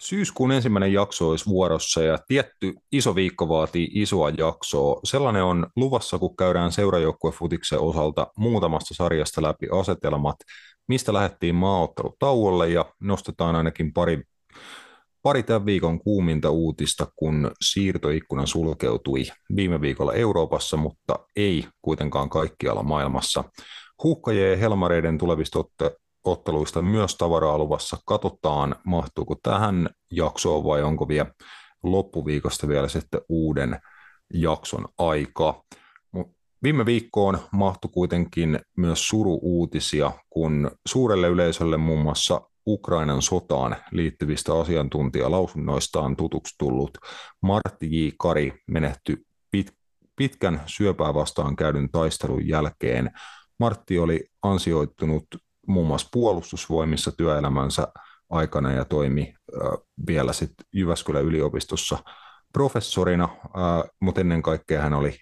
Syyskuun ensimmäinen jakso olisi vuorossa ja tietty iso viikko vaatii isoa jaksoa. Sellainen on luvassa, kun käydään seurajoukkuefutiksen osalta muutamasta sarjasta läpi asetelmat, mistä lähdettiin maaottelutauolle ja nostetaan ainakin pari, pari tämän viikon kuuminta uutista, kun siirtoikkuna sulkeutui viime viikolla Euroopassa, mutta ei kuitenkaan kaikkialla maailmassa. Huuhkajien ja helmareiden tulevista otteluista myös tavaraa luvassa. Katsotaan, mahtuuko tähän jaksoon vai onko vielä loppuviikosta vielä sitten uuden jakson aika. Viime viikkoon mahtui kuitenkin myös suru-uutisia, kun suurelle yleisölle muun muassa Ukrainan sotaan liittyvistä asiantuntijalausunnoistaan tutuksi tullut Martti J. Kari menehtyi pit- pitkän syöpää vastaan käydyn taistelun jälkeen. Martti oli ansioittunut muun muassa puolustusvoimissa työelämänsä aikana ja toimi vielä sitten Jyväskylän yliopistossa professorina, mutta ennen kaikkea hän oli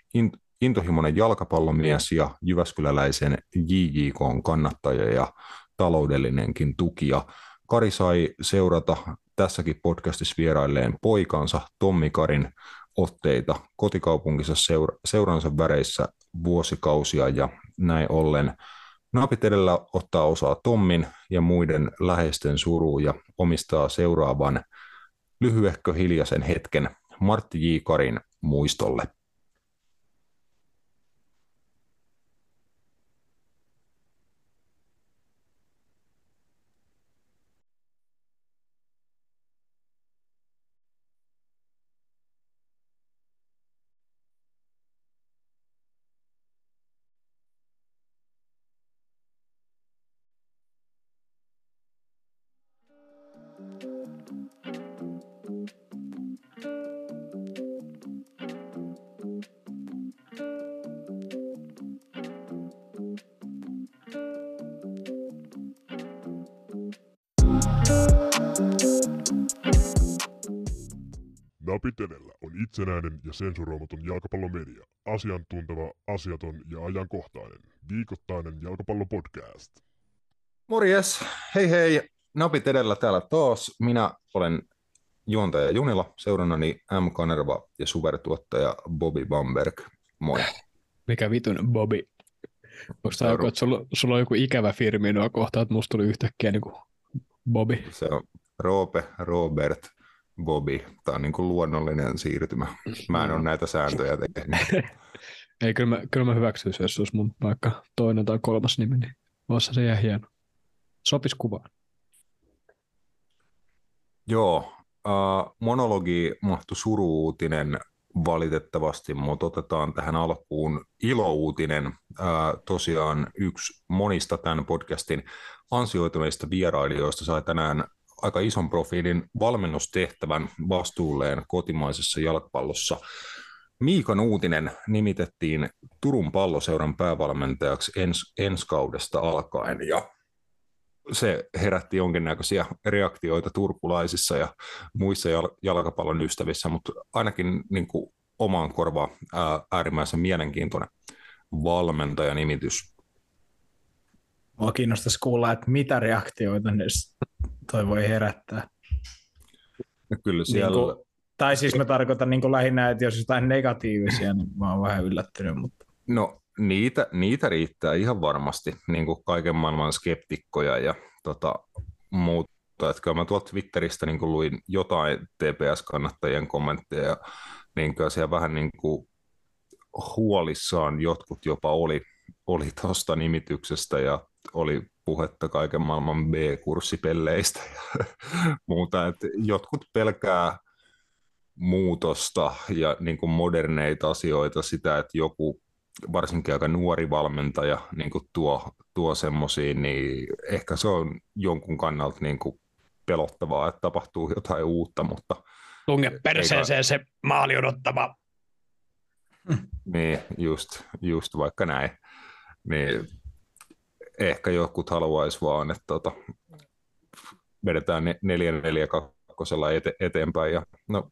intohimoinen jalkapallomies ja Jyväskyläläisen JJK kannattaja ja taloudellinenkin tukija. Kari sai seurata tässäkin podcastissa vierailleen poikansa Tommi Karin otteita kotikaupunkinsa seura- seuransa väreissä vuosikausia ja näin ollen – Napit edellä ottaa osaa Tommin ja muiden läheisten suruun ja omistaa seuraavan lyhyehkö hiljaisen hetken Martti J. Karin muistolle. Ja sensuroimaton jalkapallomedia. Asiantunteva, asiaton ja ajankohtainen. Viikoittainen jalkapallopodcast. Morjes, hei hei. Napit edellä täällä taas. Minä olen juontaja Junila, seurannani M. Kanerva ja supertuottaja Bobby Bamberg. Moi. Mikä vitun Bobby? Onko tämä joku, että sulla, sulla, on joku ikävä firmi noin kohta, että musta tuli yhtäkkiä niin kuin Bobby? Se on Roope, Robert, Bobby. Tämä on niin kuin luonnollinen siirtymä. Mä en ole näitä sääntöjä tehnyt. Ei, kyllä mä, kyllä mä hyväksyisin, jos olisi mun vaikka toinen tai kolmas nimi, niin voisi se jää hieno. Sopis kuvaan. Joo, äh, monologi mahtui suruutinen valitettavasti, mutta otetaan tähän alkuun ilouutinen. Äh, tosiaan yksi monista tämän podcastin ansioituneista vierailijoista sai tänään aika ison profiilin valmennustehtävän vastuulleen kotimaisessa jalkapallossa. Miika Nuutinen nimitettiin Turun palloseuran päävalmentajaksi ens, ensi kaudesta alkaen ja se herätti jonkinnäköisiä reaktioita turkulaisissa ja muissa jalkapallon ystävissä, mutta ainakin niin kuin omaan korvaan äärimmäisen mielenkiintoinen valmentajanimitys. Mua kiinnostaisi kuulla, että mitä reaktioita ne toi voi herättää. No kyllä siellä... Niin kuin, tai siis mä tarkoitan niin kuin lähinnä, että jos jotain negatiivisia, niin mä oon vähän yllättynyt. Mutta... No niitä, niitä riittää ihan varmasti, niin kuin kaiken maailman skeptikkoja ja tota, muuta. Että kyllä mä tuolta Twitteristä niin kuin luin jotain TPS-kannattajien kommentteja ja niin kyllä siellä vähän niin kuin huolissaan jotkut jopa oli, oli tuosta nimityksestä ja oli puhetta kaiken maailman B-kurssipelleistä ja muuta. Että jotkut pelkää muutosta ja niin kuin moderneita asioita, sitä, että joku varsinkin aika nuori valmentaja niin kuin tuo, tuo semmoisia, niin ehkä se on jonkun kannalta niin kuin pelottavaa, että tapahtuu jotain uutta, mutta... Tunge perseeseen se maali odottava. Niin, just, just vaikka näin. Niin ehkä jotkut haluaisi vaan, että tota, vedetään 4-4 kakkosella ete, eteenpäin. Ja, no,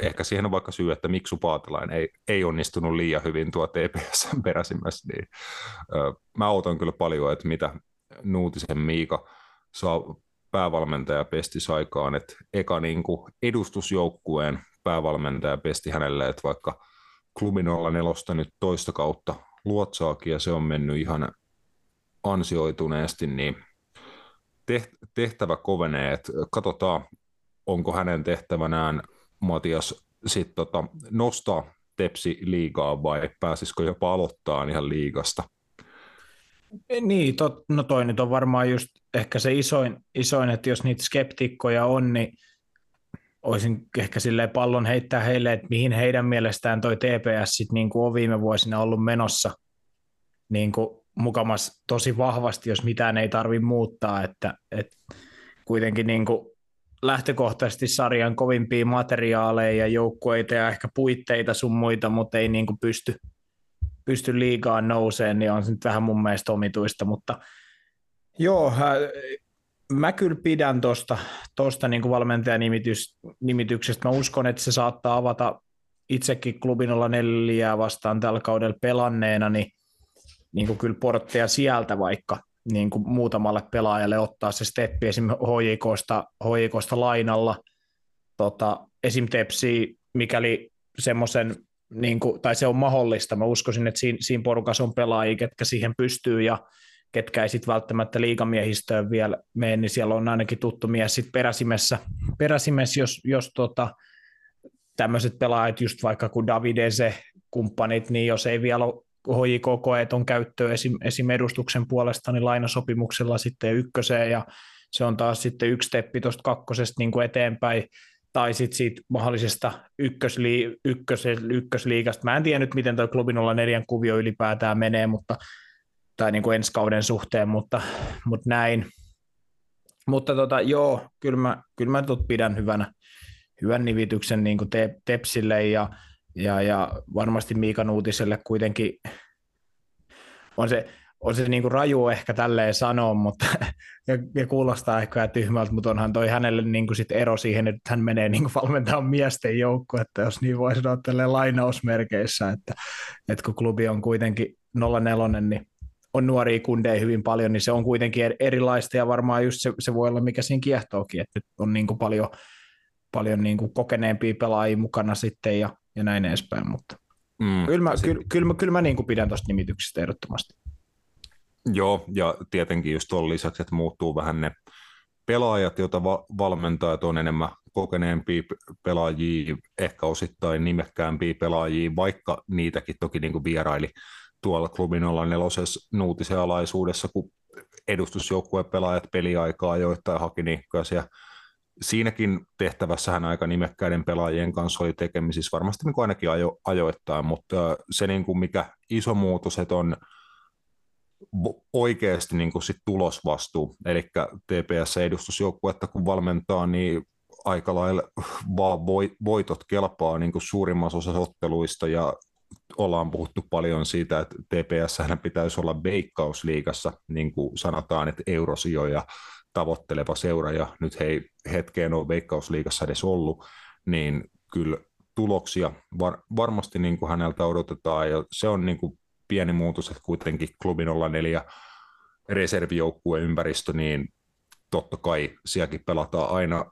ehkä siihen on vaikka syy, että Miksu Paatelain ei, ei onnistunut liian hyvin tuo TPS peräsimmässä. Niin, ö, mä odotan kyllä paljon, että mitä Nuutisen Miika saa päävalmentaja pesti aikaan, että eka niin kuin edustusjoukkueen päävalmentaja pesti hänelle, että vaikka klubi 04 nyt toista kautta luotsaakin ja se on mennyt ihan ansioituneesti, niin tehtävä kovenee, että katsotaan, onko hänen tehtävänään Matias sit tota, nostaa Tepsi liigaa vai pääsisikö jopa aloittaa ihan liigasta? Niin, tot, no toi nyt on varmaan just ehkä se isoin, isoin, että jos niitä skeptikkoja on, niin olisin ehkä silleen pallon heittää heille, että mihin heidän mielestään toi TPS sit niin kuin on viime vuosina ollut menossa niin kuin mukamas tosi vahvasti, jos mitään ei tarvi muuttaa, että, että kuitenkin niin kuin lähtökohtaisesti sarjan kovimpia materiaaleja ja joukkueita ja ehkä puitteita sun muita, mutta ei niin kuin pysty, pysty liigaan nouseen, niin on se nyt vähän mun mielestä omituista, mutta joo, mä kyllä pidän tuosta tosta niin valmentajanimityksestä. Mä uskon, että se saattaa avata itsekin klubin olla neljää vastaan tällä kaudella pelanneena, niin, niin kuin kyllä portteja sieltä vaikka niin kuin muutamalle pelaajalle ottaa se steppi esim. HJKsta, lainalla, tota, esim. Tepsi, mikäli semmoisen, niin tai se on mahdollista, mä uskoisin, että siinä, siinä porukassa on pelaajia, ketkä siihen pystyy ja ketkä ei sitten välttämättä liigamiehistöön vielä mene, niin siellä on ainakin tuttu mies sitten peräsimessä, peräsimessä jos, jos tota, tämmöiset pelaajat, just vaikka kuin Davidese, kumppanit, niin jos ei vielä ole HJK on käyttöön esim, esim. edustuksen puolesta niin lainasopimuksella sitten ykköseen ja se on taas sitten yksi steppi tuosta kakkosesta niin kuin eteenpäin tai sitten siitä mahdollisesta ykkösli, ykkös, ykkösliigasta. Mä en tiedä nyt, miten tuo klubin olla neljän kuvio ylipäätään menee, mutta tai niin kuin ensi kauden suhteen, mutta, mutta näin. Mutta tota, joo, kyllä mä, kyllä mä pidän hyvänä, hyvän nivityksen niin kuin te, Tepsille ja, ja, ja varmasti Miikan uutiselle kuitenkin on se, on se niin kuin raju ehkä tälleen sanoa, mutta, ja, ja kuulostaa ehkä tyhmältä, mutta onhan toi hänelle niin kuin sit ero siihen, että hän menee niin kuin valmentamaan miesten joukko, että jos niin voi sanoa tälleen lainausmerkeissä, että, että kun klubi on kuitenkin 04, niin on nuoria kundeja hyvin paljon, niin se on kuitenkin erilaista ja varmaan just se, se voi olla mikä siinä kiehtookin, että on niin kuin paljon, paljon niin kuin kokeneempia pelaajia mukana sitten ja, ja näin edespäin, mutta mm, kyllä mä, kyllä, kyllä mä, kyllä mä niin kuin pidän tuosta nimityksestä ehdottomasti. Joo, ja tietenkin just tuon lisäksi, että muuttuu vähän ne pelaajat, joita va- valmentajat on enemmän kokeneempia pelaajia, ehkä osittain nimekkäämpiä pelaajia, vaikka niitäkin toki niin kuin vieraili tuolla klubin 04 nuutisen alaisuudessa, kun edustusjoukkueen pelaajat peliaikaa joittain haki niikkaisia. Siinäkin tehtävässä hän aika nimekkäiden pelaajien kanssa oli tekemisissä, varmasti niin kuin ainakin ajo, ajoittain, mutta se niin kuin mikä iso muutos, että on oikeasti niin kuin sit tulosvastuu, eli TPS-edustusjoukkuetta kun valmentaa, niin aika lailla vaan voitot kelpaa niin kuin suurimmassa osassa otteluista. Ja ollaan puhuttu paljon siitä, että TPS pitäisi olla veikkausliigassa, niin kuin sanotaan, että eurosijoja tavoitteleva seura, ja nyt hei hetkeen on veikkausliigassa edes ollut, niin kyllä tuloksia var, varmasti niin kuin häneltä odotetaan, ja se on niin kuin pieni muutos, että kuitenkin klubin olla neljä reservijoukkueen ympäristö, niin totta kai sielläkin pelataan aina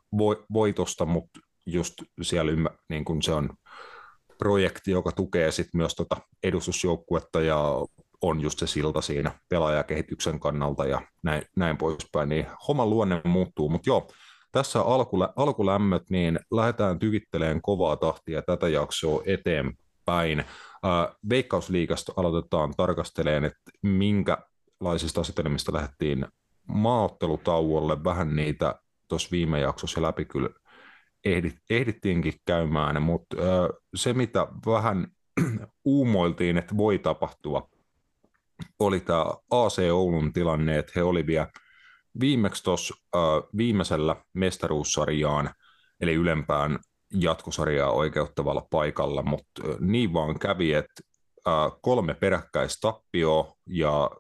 voitosta, mutta just siellä ymmär, niin kuin se on projekti, joka tukee sit myös tota edustusjoukkuetta ja on just se silta siinä pelaajakehityksen kannalta ja näin, näin poispäin, niin homman luonne muuttuu, mutta joo, tässä alkulä, alkulämmöt, niin lähdetään tykitteleen kovaa tahtia tätä jaksoa eteenpäin. Veikkausliigasta aloitetaan tarkasteleen, että minkälaisista asetelmista lähdettiin maaottelutauolle, vähän niitä tuossa viime jaksossa läpi kyllä ehdit, ehdittiinkin käymään, mutta se mitä vähän uumoiltiin, että voi tapahtua, oli tämä AC Oulun tilanne, että he oli vielä viimeksi tuossa viimeisellä mestaruussarjaan, eli ylempään jatkosarjaa oikeuttavalla paikalla, mutta niin vaan kävi, että kolme peräkkäistappioa ja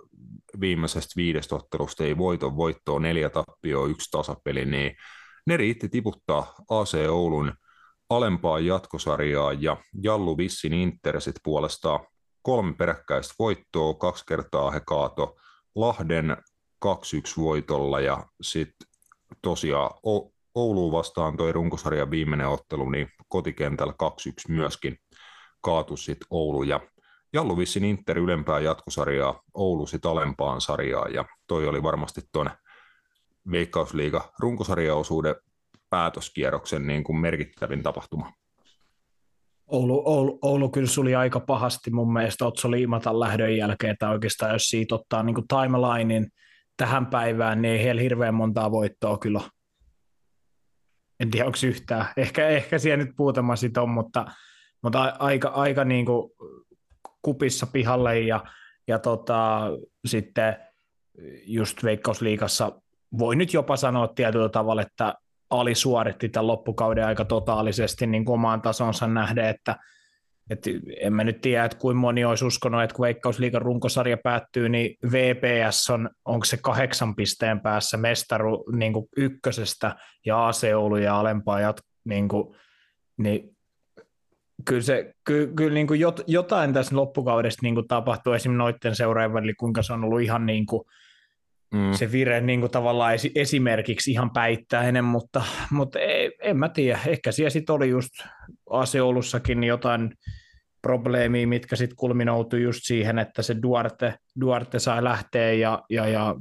viimeisestä viidestä ottelusta ei voiton voittoa, neljä tappioa, yksi tasapeli, niin ne riitti tiputtaa AC Oulun alempaa jatkosarjaa ja Jallu Vissin Intersit puolestaan kolme peräkkäistä voittoa, kaksi kertaa he kaato Lahden 2-1 voitolla ja sitten tosiaan Ouluun vastaan toi runkosarjan viimeinen ottelu, niin kotikentällä 2-1 myöskin kaatu sitten Oulu ja Jallu Vissin Inter ylempää jatkosarjaa, Oulu sitten alempaan sarjaan ja toi oli varmasti tuonne Veikkausliiga runkosarjaosuuden päätöskierroksen niin kuin merkittävin tapahtuma. Oulu, Oulu, Oulu kyllä suli aika pahasti mun mielestä Otso Liimatan lähdön jälkeen, että oikeastaan jos siitä ottaa niin kuin timelinein tähän päivään, niin ei heillä hirveän montaa voittoa kyllä. En tiedä onko yhtään, ehkä, ehkä siellä nyt muutama sit on, mutta, mutta aika, aika niin kuin kupissa pihalle ja, ja tota, sitten just Veikkausliigassa voi nyt jopa sanoa tietyllä tavalla, että alisuoritti tämän loppukauden aika totaalisesti niin omaan tasonsa nähden, että et en mä nyt tiedä, että kuinka moni olisi uskonut, että kun Veikkausliigan runkosarja päättyy, niin VPS on, onko se kahdeksan pisteen päässä mestaru niin kuin ykkösestä ja AC Oulu ja alempaa jat, niin, kuin, niin kyllä, se, kyllä, kyllä niin kuin jot, jotain tässä loppukaudesta niin kuin tapahtuu esimerkiksi noiden seuraajien välillä, kuinka se on ollut ihan niin kuin, mm. se vire niin kuin tavallaan esi- esimerkiksi ihan päittäinen, mutta, mutta ei, en mä tiedä, ehkä siellä sitten oli just Aseolussakin jotain probleemia, mitkä sitten kulminoutui just siihen, että se Duarte, Duarte sai lähteä ja, ja, ja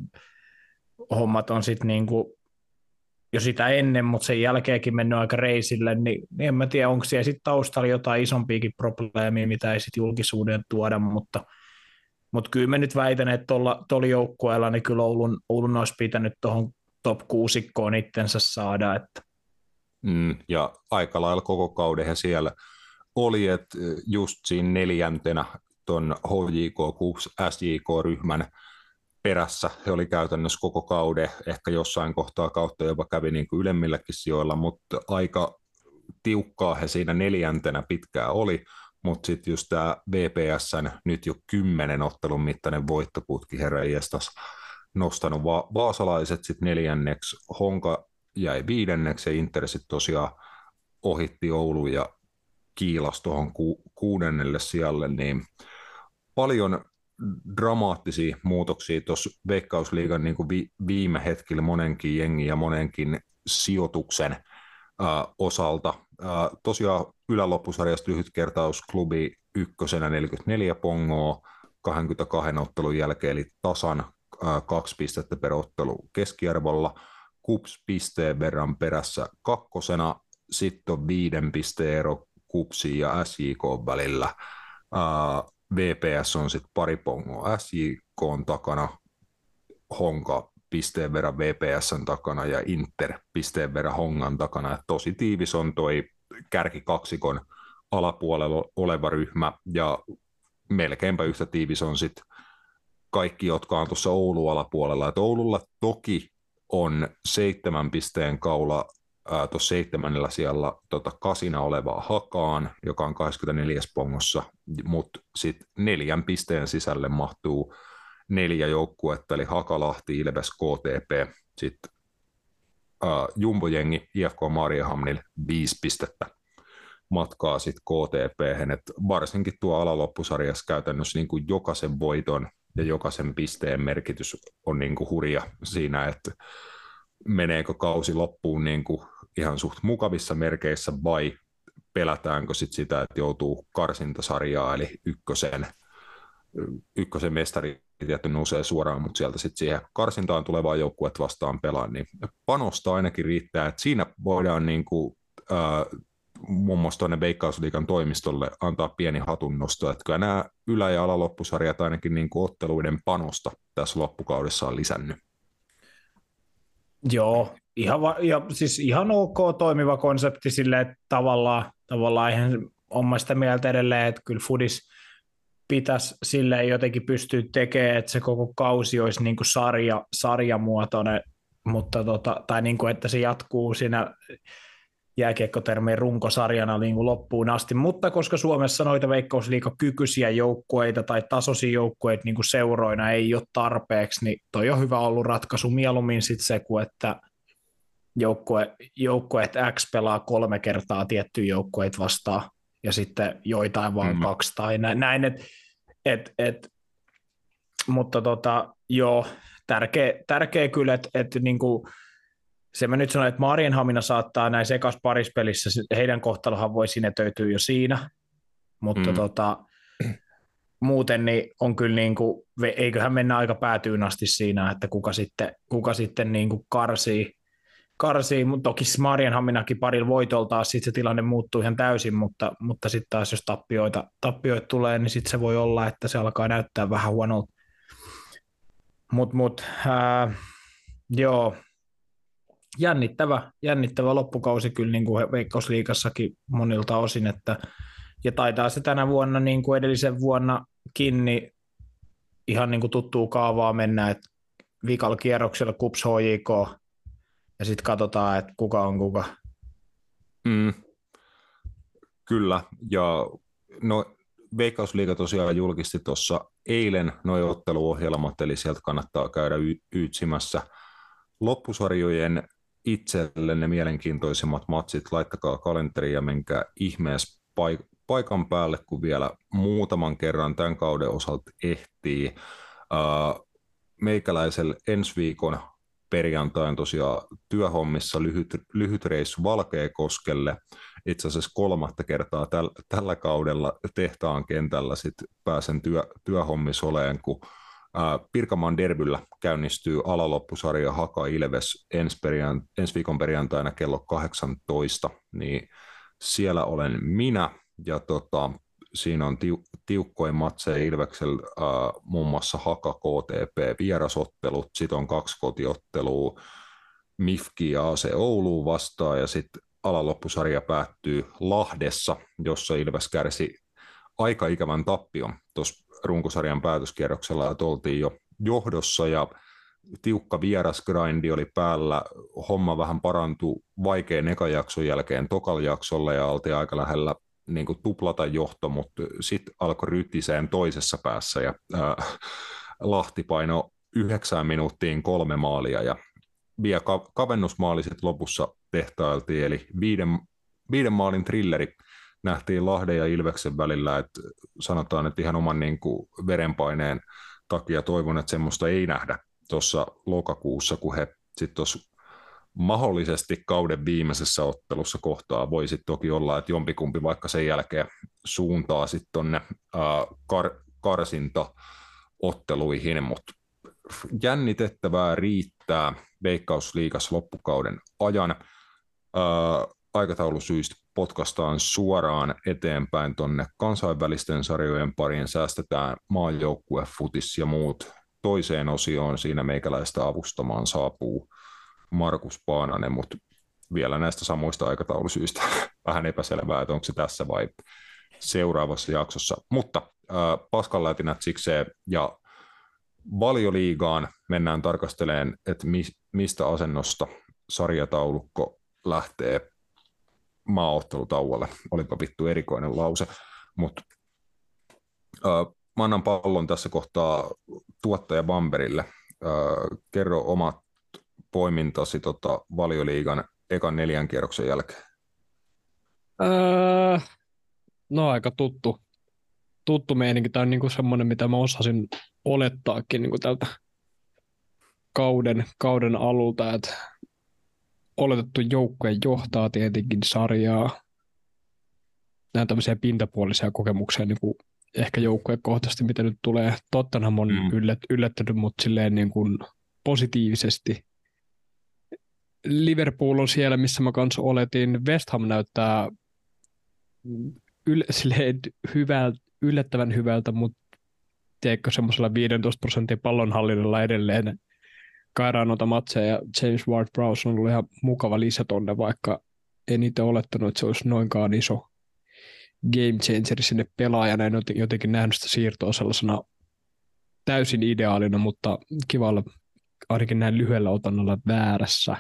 hommat on sitten niin kuin jo sitä ennen, mutta sen jälkeenkin mennyt aika reisille, niin, niin en mä tiedä, onko siellä sitten taustalla jotain isompiakin probleemia, mitä ei sitten julkisuuden tuoda, mutta – mutta kyllä mä nyt väitän, että tuolla joukkueella niin kyllä Oulun, Oulun olisi pitänyt tuohon top kuusikkoon itsensä saada. Että. Mm, ja aika lailla koko kauden he siellä oli, että just siinä neljäntenä tuon HJK, KUPS, SJK-ryhmän perässä. He oli käytännössä koko kauden, ehkä jossain kohtaa kautta jopa kävi niin kuin ylemmilläkin sijoilla, mutta aika tiukkaa he siinä neljäntenä pitkään oli mutta sitten just tämä VPSn nyt jo kymmenen ottelun mittainen voittoputki herra Iestas nostanut va- vaasalaiset sitten neljänneksi, Honka jäi viidenneksi ja Inter sitten tosiaan ohitti Oulu ja kiilas tuohon ku- kuudennelle sijalle, niin paljon dramaattisia muutoksia tuossa Veikkausliigan niin vi- viime hetkellä monenkin jengi ja monenkin sijoituksen osalta. Tosiaan yläloppusarjasta lyhyt kertaus klubi ykkösenä 44 pongoa 22 ottelun jälkeen, eli tasan kaksi pistettä per ottelu keskiarvolla. Kups pisteen verran perässä kakkosena, sitten on viiden pisteen ero Kupsi ja SJK välillä. VPS on sitten pari pongoa SJK on takana, Honka pisteen verran VPSn takana ja Inter pisteen verran Hongan takana. Et tosi tiivis on toi kärkikaksikon alapuolella oleva ryhmä ja melkeinpä yhtä tiivis on sitten kaikki, jotka on tuossa Oulu alapuolella. Et Oululla toki on seitsemän pisteen kaula tuossa seitsemännellä siellä tota, kasina olevaa Hakaan, joka on 24 pongossa, mutta sitten neljän pisteen sisälle mahtuu neljä joukkuetta, eli Hakalahti, Ilves, KTP, sitten uh, Jumbo-jengi IFK Mariahamnille viisi pistettä matkaa sitten KTP, että varsinkin tuo alaloppusarjassa käytännössä niin kuin jokaisen voiton ja jokaisen pisteen merkitys on niin kuin hurja siinä, että meneekö kausi loppuun niin kuin ihan suht mukavissa merkeissä vai pelätäänkö sit sitä, että joutuu karsintasarjaa eli ykkösen, ykkösen mestari tietty nousee suoraan, mutta sieltä sitten siihen karsintaan tulevaan joukkuet vastaan pelaa, niin panosta ainakin riittää, että siinä voidaan niin kuin, äh, muun muassa tuonne Veikkausliikan toimistolle antaa pieni hatunnosto, että kyllä nämä ylä- ja alaloppusarjat ainakin niin kuin otteluiden panosta tässä loppukaudessa on lisännyt. Joo, ihan, va- ja siis ihan ok toimiva konsepti sille, että tavallaan, tavallaan ihan on sitä mieltä edelleen, että kyllä Fudis pitäisi sille jotenkin pystyä tekemään, että se koko kausi olisi niin kuin sarja, sarjamuotoinen, mutta tota, tai niin kuin, että se jatkuu siinä jääkiekkotermien runkosarjana niin kuin loppuun asti, mutta koska Suomessa noita veikkausliikakykyisiä joukkueita tai tasoisia joukkueita niin kuin seuroina ei ole tarpeeksi, niin toi on hyvä ollut ratkaisu mieluummin sit se, kuin että joukkue, joukkueet X pelaa kolme kertaa tiettyjä joukkueita vastaan ja sitten joitain vaan mm. kaksi tai näin, näin et, et, et, mutta tota, joo, tärkeä, tärkeä kyllä, että et, niinku, se mä nyt sanon, että Marienhamina saattaa näin sekas parispelissä, heidän kohtalohan voi sinetöityä jo siinä, mutta mm. tota, muuten niin on kyllä niin kuin, eiköhän mennä aika päätyyn asti siinä, että kuka sitten, kuka sitten niin kuin karsii, karsii, mutta toki Marienhaminakin parilla voitolta sitten se tilanne muuttuu ihan täysin, mutta, mutta sitten taas jos tappioita, tappioita tulee, niin sitten se voi olla, että se alkaa näyttää vähän huonolta. Mutta mut, äh, joo, jännittävä, jännittävä loppukausi kyllä niin kuin Veikkausliikassakin monilta osin, että ja taitaa se tänä vuonna niin kuin edellisen vuonnakin niin ihan niin kuin tuttuu kaavaa mennä, että viikalla kierroksella KUPS HJK ja sitten katsotaan, että kuka on kuka. Mm, kyllä, ja no, Veikkausliiga tosiaan julkisti tuossa eilen noin otteluohjelmat, eli sieltä kannattaa käydä y- ytsimässä loppusarjojen itselle ne mielenkiintoisimmat matsit, laittakaa kalenteri ja menkää ihmeessä paik- paikan päälle, kun vielä muutaman kerran tämän kauden osalta ehtii. Uh, meikäläisellä ensi viikon perjantain tosiaan työhommissa lyhyt, lyhyt reissu Valkeakoskelle. Itse asiassa kolmatta kertaa täl, tällä kaudella tehtaan kentällä sit pääsen työ, työhommissa oleen, kun Pirkanmaan derbyllä käynnistyy alaloppusarja Haka Ilves ensi, perjan, ensi viikon perjantaina kello 18, niin siellä olen minä ja tota, siinä on tiu, tiukkoin matseja Ilveksellä äh, muun muassa Haka KTP vierasottelut, sitten on kaksi kotiottelua Mifki ja AC Ouluun vastaan ja sitten alaloppusarja päättyy Lahdessa, jossa Ilves kärsi aika ikävän tappion tuossa runkosarjan päätöskierroksella, että oltiin jo johdossa ja tiukka vierasgrindi oli päällä, homma vähän parantui vaikean ekajakson jälkeen tokal jaksolla ja oltiin aika lähellä niin kuin tuplata johto, mutta sitten alkoi rytiseen toisessa päässä ja ää, Lahti paino yhdeksään minuuttiin kolme maalia ja vielä ka- kavennusmaali lopussa tehtailtiin, eli viiden, viiden maalin trilleri nähtiin Lahden ja Ilveksen välillä, että sanotaan, että ihan oman niin kuin verenpaineen takia toivon, että semmoista ei nähdä tuossa lokakuussa, kun he sitten tuossa mahdollisesti kauden viimeisessä ottelussa kohtaa voisi toki olla, että jompikumpi vaikka sen jälkeen suuntaa sitten tuonne kar- karsintaotteluihin, mutta jännitettävää riittää Veikkausliigas loppukauden ajan. Ää, aikataulusyistä potkastaan suoraan eteenpäin tuonne kansainvälisten sarjojen pariin, säästetään maajoukkue, futis ja muut toiseen osioon siinä meikäläistä avustamaan saapuu Markus Paananen, mutta vielä näistä samoista aikataulusyistä vähän epäselvää, että onko se tässä vai seuraavassa jaksossa. Mutta äh, paskanlätinät sikseen ja valioliigaan mennään tarkasteleen, että mi- mistä asennosta sarjataulukko lähtee maaottelutauolle. Olipa vittu erikoinen lause, mutta äh, annan pallon tässä kohtaa tuottaja Bamberille. Äh, kerro omat poimintasi tota, valioliigan ekan neljän kierroksen jälkeen? Öö, no aika tuttu, tuttu meininki. Tämä on niinku semmoinen, mitä mä osasin olettaakin niinku tältä kauden, kauden alulta, että oletettu joukkue johtaa tietenkin sarjaa. Nämä tämmöisiä pintapuolisia kokemuksia niin kuin ehkä joukkuekohtaisesti, mitä nyt tulee. Tottenham on mm. yllät, yllättänyt mut silleen niin kuin positiivisesti. Liverpool on siellä, missä mä kanssa oletin. West Ham näyttää yl- hyvältä, yllättävän hyvältä, mutta teekö semmoisella 15 prosentin pallonhallinnalla edelleen kairaan noita matseja ja James Ward-Prowse on ollut ihan mukava lisä tonne, vaikka en itse olettanut, että se olisi noinkaan iso game changer sinne pelaajana. En jotenkin nähnyt sitä siirtoa sellaisena täysin ideaalina, mutta kiva olla ainakin näin lyhyellä otannalla väärässä.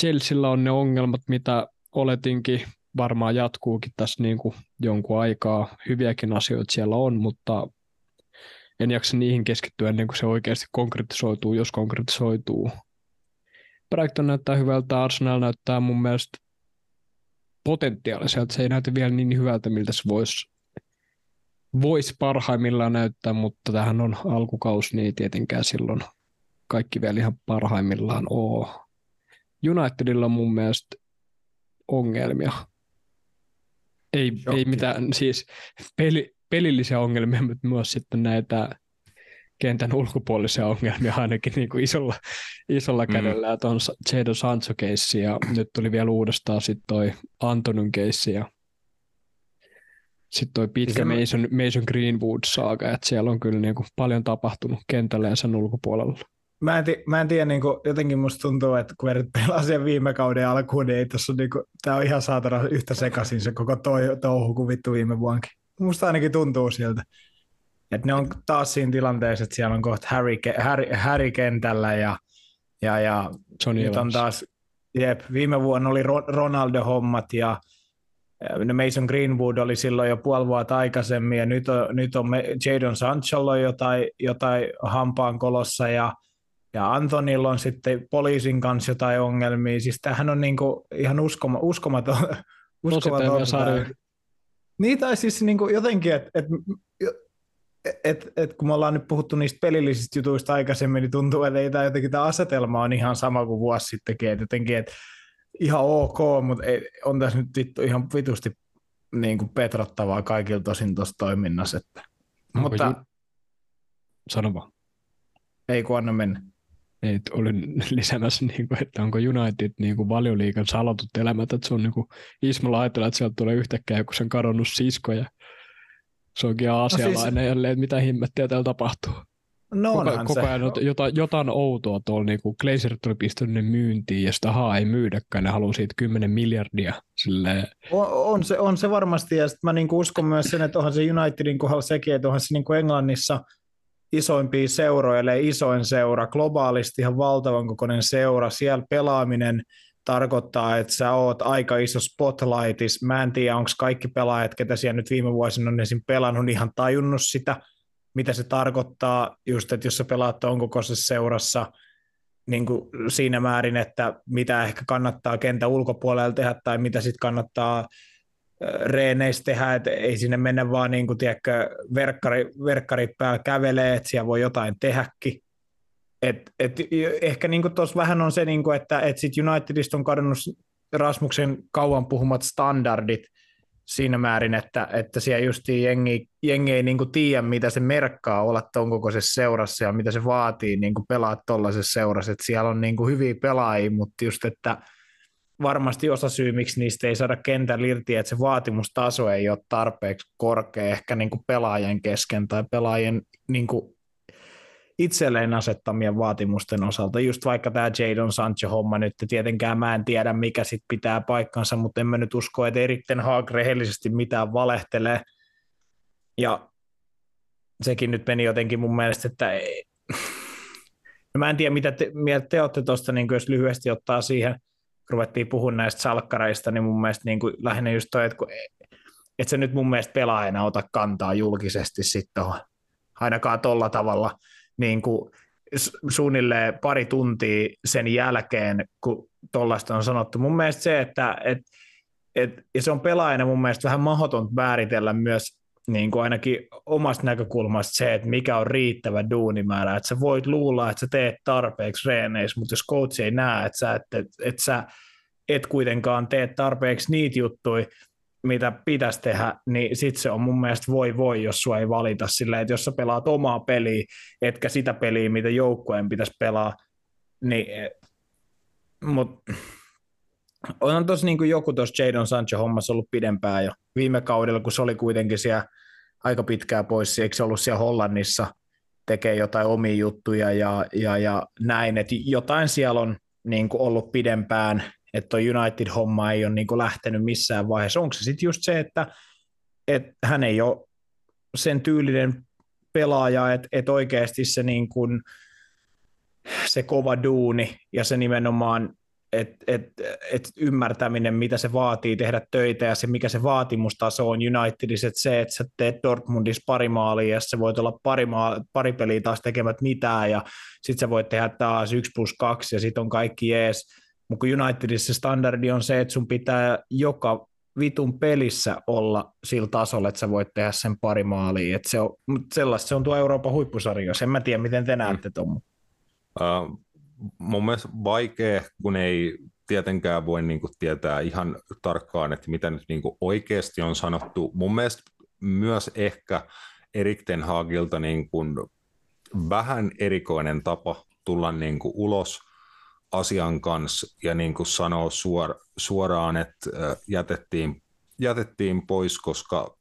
Chelsealla on ne ongelmat, mitä oletinkin, varmaan jatkuukin tässä niin kuin jonkun aikaa. Hyviäkin asioita siellä on, mutta en jaksa niihin keskittyä ennen kuin se oikeasti konkretisoituu, jos konkretisoituu. Brighton näyttää hyvältä, Arsenal näyttää mun mielestä potentiaaliselta. Se ei näytä vielä niin hyvältä, miltä se voisi vois parhaimmillaan näyttää, mutta tähän on alkukaus, niin ei tietenkään silloin kaikki vielä ihan parhaimmillaan ole. Unitedilla on mun mielestä ongelmia. Ei, ei mitään, siis peli, pelillisiä ongelmia, mutta myös sitten näitä kentän ulkopuolisia ongelmia ainakin niin kuin isolla, isolla mm. kädellä. Että on Jadon Sancho keissi ja nyt tuli vielä uudestaan sitten toi Antonin keissi ja sitten toi pitkä Mason, Mason Greenwood saaga, että siellä on kyllä niin kuin paljon tapahtunut kentällä ja sen ulkopuolella. Mä en, mä en tiedä, niin kuin, jotenkin musta tuntuu, että kun Verit pelaa sen viime kauden alkuun, niin ei tässä on, niin kuin, tää on ihan saatana yhtä sekaisin se koko toi, touhu kuin vittu viime vuonkin. Musta ainakin tuntuu sieltä. Että ne on taas siinä tilanteessa, että siellä on kohta Harry, Harry, Harry kentällä ja, ja, ja Johnny nyt on taas, jep, viime vuonna oli Ronaldo-hommat ja Mason Greenwood oli silloin jo puoli vuotta aikaisemmin ja nyt on, nyt on Jadon Sancholla jotain, jotain hampaan kolossa ja, ja Antonilla on sitten poliisin kanssa jotain ongelmia. Siis tämähän on niinku ihan uskoma, uskomaton. uskomaton niin, tai siis niinku jotenkin, että et, et, et, kun me ollaan nyt puhuttu niistä pelillisistä jutuista aikaisemmin, niin tuntuu, että ei tämä jotenkin tämä asetelma on ihan sama kuin vuosi sittenkin, että jotenkin, että ihan ok, mutta ei, on tässä nyt vittu ihan vitusti niin kuin petrattavaa kaikilla tosin tuossa toiminnassa. Että. Onko mutta ju... Sano vaan. Ei kun anna mennä. Ei, olin lisäämässä, niin kuin, että onko United niin kuin valioliikan salotut elämät, että se on niin kuin Ismo että sieltä tulee yhtäkkiä joku sen kadonnut sisko ja se onkin asialainen no siis... jälleen, että mitä himmettiä täällä tapahtuu. No koko, koko ajan se. jotain, jotain outoa tuolla, niin kuin Glazer tuli pistänyt ne myyntiin ja sitä haa ei myydäkään, ne haluaa siitä 10 miljardia. Silleen. On, on, se, on se varmasti ja mä niin uskon myös sen, että onhan se Unitedin kohdalla sekin, että onhan se niin kuin Englannissa isoimpia seuroja, eli isoin seura, globaalisti ihan valtavan kokoinen seura, siellä pelaaminen tarkoittaa, että sä oot aika iso spotlightis. Mä en tiedä, onko kaikki pelaajat, ketä siellä nyt viime vuosina on esim. pelannut, ihan tajunnut sitä, mitä se tarkoittaa, just että jos sä pelaat tuon kokoisessa seurassa niin kuin siinä määrin, että mitä ehkä kannattaa kentän ulkopuolella tehdä tai mitä sitten kannattaa reeneissä tehdä, että ei sinne mennä vaan niin kuin, tiedätkö, verkkari, verkkari päällä kävelee, että siellä voi jotain tehdäkin. Et, et, ehkä niin tuossa vähän on se, niin kuin, että et sit Unitedista on kadonnut Rasmuksen kauan puhumat standardit, siinä määrin, että, että siellä just jengi, jengi ei niin tiedä, mitä se merkkaa olla tuon kokoisessa seurassa ja mitä se vaatii niin pelaa tuollaisessa seurassa. Että siellä on niin hyviä pelaajia, mutta just, että varmasti osa syy, miksi niistä ei saada kentän irti, että se vaatimustaso ei ole tarpeeksi korkea ehkä niin pelaajien kesken tai pelaajien niin itselleen asettamien vaatimusten osalta, just vaikka tämä Jadon Sancho-homma nyt, tietenkään mä en tiedä, mikä sitten pitää paikkansa, mutta en mä nyt usko, että Eritten Haag rehellisesti mitään valehtelee, ja sekin nyt meni jotenkin mun mielestä, että ei. No mä en tiedä, mitä te, mieltä te olette tuosta, niin jos lyhyesti ottaa siihen, ruvettiin puhumaan näistä salkkareista, niin mun mielestä niin kuin lähinnä just toi, että, kun, että se nyt mun mielestä pelaajana ota kantaa julkisesti sitten ainakaan tolla tavalla, niin kuin suunnilleen pari tuntia sen jälkeen, kun tuollaista on sanottu. Mun mielestä se, että et, et, ja se on pelaajana mun mielestä vähän mahdoton määritellä myös niin kuin ainakin omasta näkökulmasta se, että mikä on riittävä duunimäärä. Että sä voit luulla, että sä teet tarpeeksi reeneissä, mutta jos coach ei näe, että sä, että, että sä et kuitenkaan tee tarpeeksi niitä juttuja, mitä pitäisi tehdä, niin sitten se on mun mielestä voi voi, jos sua ei valita sillä, että jos sä pelaat omaa peliä, etkä sitä peliä, mitä joukkueen pitäisi pelaa, niin mut, on tuossa niin joku tuossa Jadon Sancho hommassa ollut pidempään jo viime kaudella, kun se oli kuitenkin siellä aika pitkää pois, eikö se ollut siellä Hollannissa tekee jotain omia juttuja ja, ja, ja näin, että jotain siellä on niin ollut pidempään, että United-homma ei ole niin kuin lähtenyt missään vaiheessa. Onko se sitten just se, että, että hän ei ole sen tyylinen pelaaja, että, että oikeasti se, niin kuin, se kova duuni ja se nimenomaan et, et, et ymmärtäminen, mitä se vaatii tehdä töitä ja se, mikä se vaatimustaso on Unitedissa, että se, että sä teet Dortmundissa pari maalia ja sä voit olla pari, maa, pari peliä taas tekemät mitään ja sitten sä voit tehdä taas 1 plus 2 ja sitten on kaikki jees, mutta Unitedissa standardi on se, että sun pitää joka vitun pelissä olla sillä tasolla, että sä voit tehdä sen pari maalia. Et se on, mutta sellaista se on tuo Euroopan huippusarja. En mä tiedä, miten te näette tuon. Uh, mun mielestä vaikea, kun ei tietenkään voi niin kuin tietää ihan tarkkaan, että mitä nyt niin kuin oikeasti on sanottu. Mun mielestä myös ehkä Erik Ten Hagilta niin kuin vähän erikoinen tapa tulla niin kuin ulos asian kanssa ja niin kuin sanoa suor, suoraan, että jätettiin, jätettiin pois, koska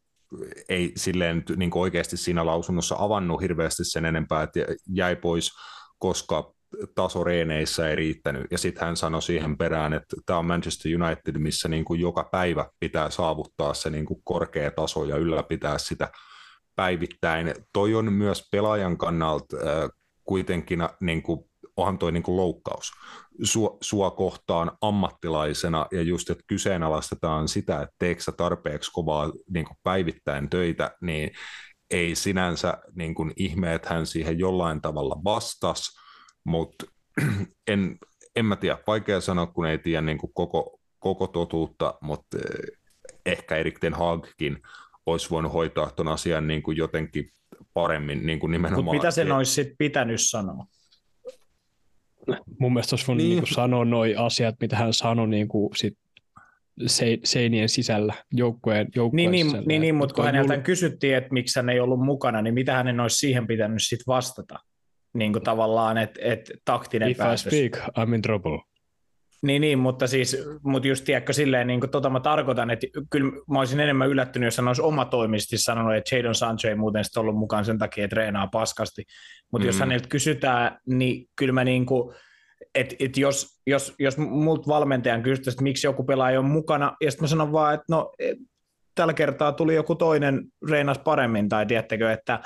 ei silleen niin kuin oikeasti siinä lausunnossa avannut hirveästi sen enempää, että jäi pois, koska taso reeneissä ei riittänyt. Ja sitten hän sanoi siihen perään, että tämä on Manchester United, missä niin kuin joka päivä pitää saavuttaa se niin kuin korkea taso ja ylläpitää sitä päivittäin. Toi on myös pelaajan kannalta äh, kuitenkin niin kuin, onhan toi niin kuin loukkaus sua, sua kohtaan ammattilaisena ja just, että kyseenalaistetaan sitä, että teekö tarpeeksi kovaa niin kuin päivittäin töitä, niin ei sinänsä niin kuin ihme, että hän siihen jollain tavalla vastasi, mutta en, en mä tiedä, vaikea sanoa, kun ei tiedä niin kuin koko, koko totuutta, mutta eh, ehkä Erik Ten Hagkin olisi voinut hoitaa tuon asian niin kuin jotenkin paremmin niin kuin nimenomaan. Mutta mitä sen olisi sit pitänyt sanoa? Mun mielestä olisi voinut niin. Niin sanoa nuo asiat, mitä hän sanoi niin kuin sit seinien sisällä, joukkueen, joukkueen niin, sisällä. Niin, niin mutta kun häneltä mulla... kysyttiin, että miksi hän ei ollut mukana, niin mitä hänen olisi siihen pitänyt sitten vastata? Niin kuin tavallaan, että, että taktinen If päätös. I speak, I'm in trouble. Niin, niin mutta siis, mutta just tiedätkö silleen, niin kuin tota mä tarkoitan, että kyllä mä olisin enemmän yllättynyt, jos hän olisi omatoimisesti sanonut, että Jadon Sancho ei muuten sitten ollut mukaan sen takia, että treenaa paskasti. Mutta mm. jos häneltä kysytään, niin kyllä mä niin kuin, että et jos, jos, jos multa valmentajan kysyttäisiin, että miksi joku pelaaja on mukana, ja sitten mä sanon vaan, että no et, tällä kertaa tuli joku toinen reinas paremmin, tai tiedättekö, että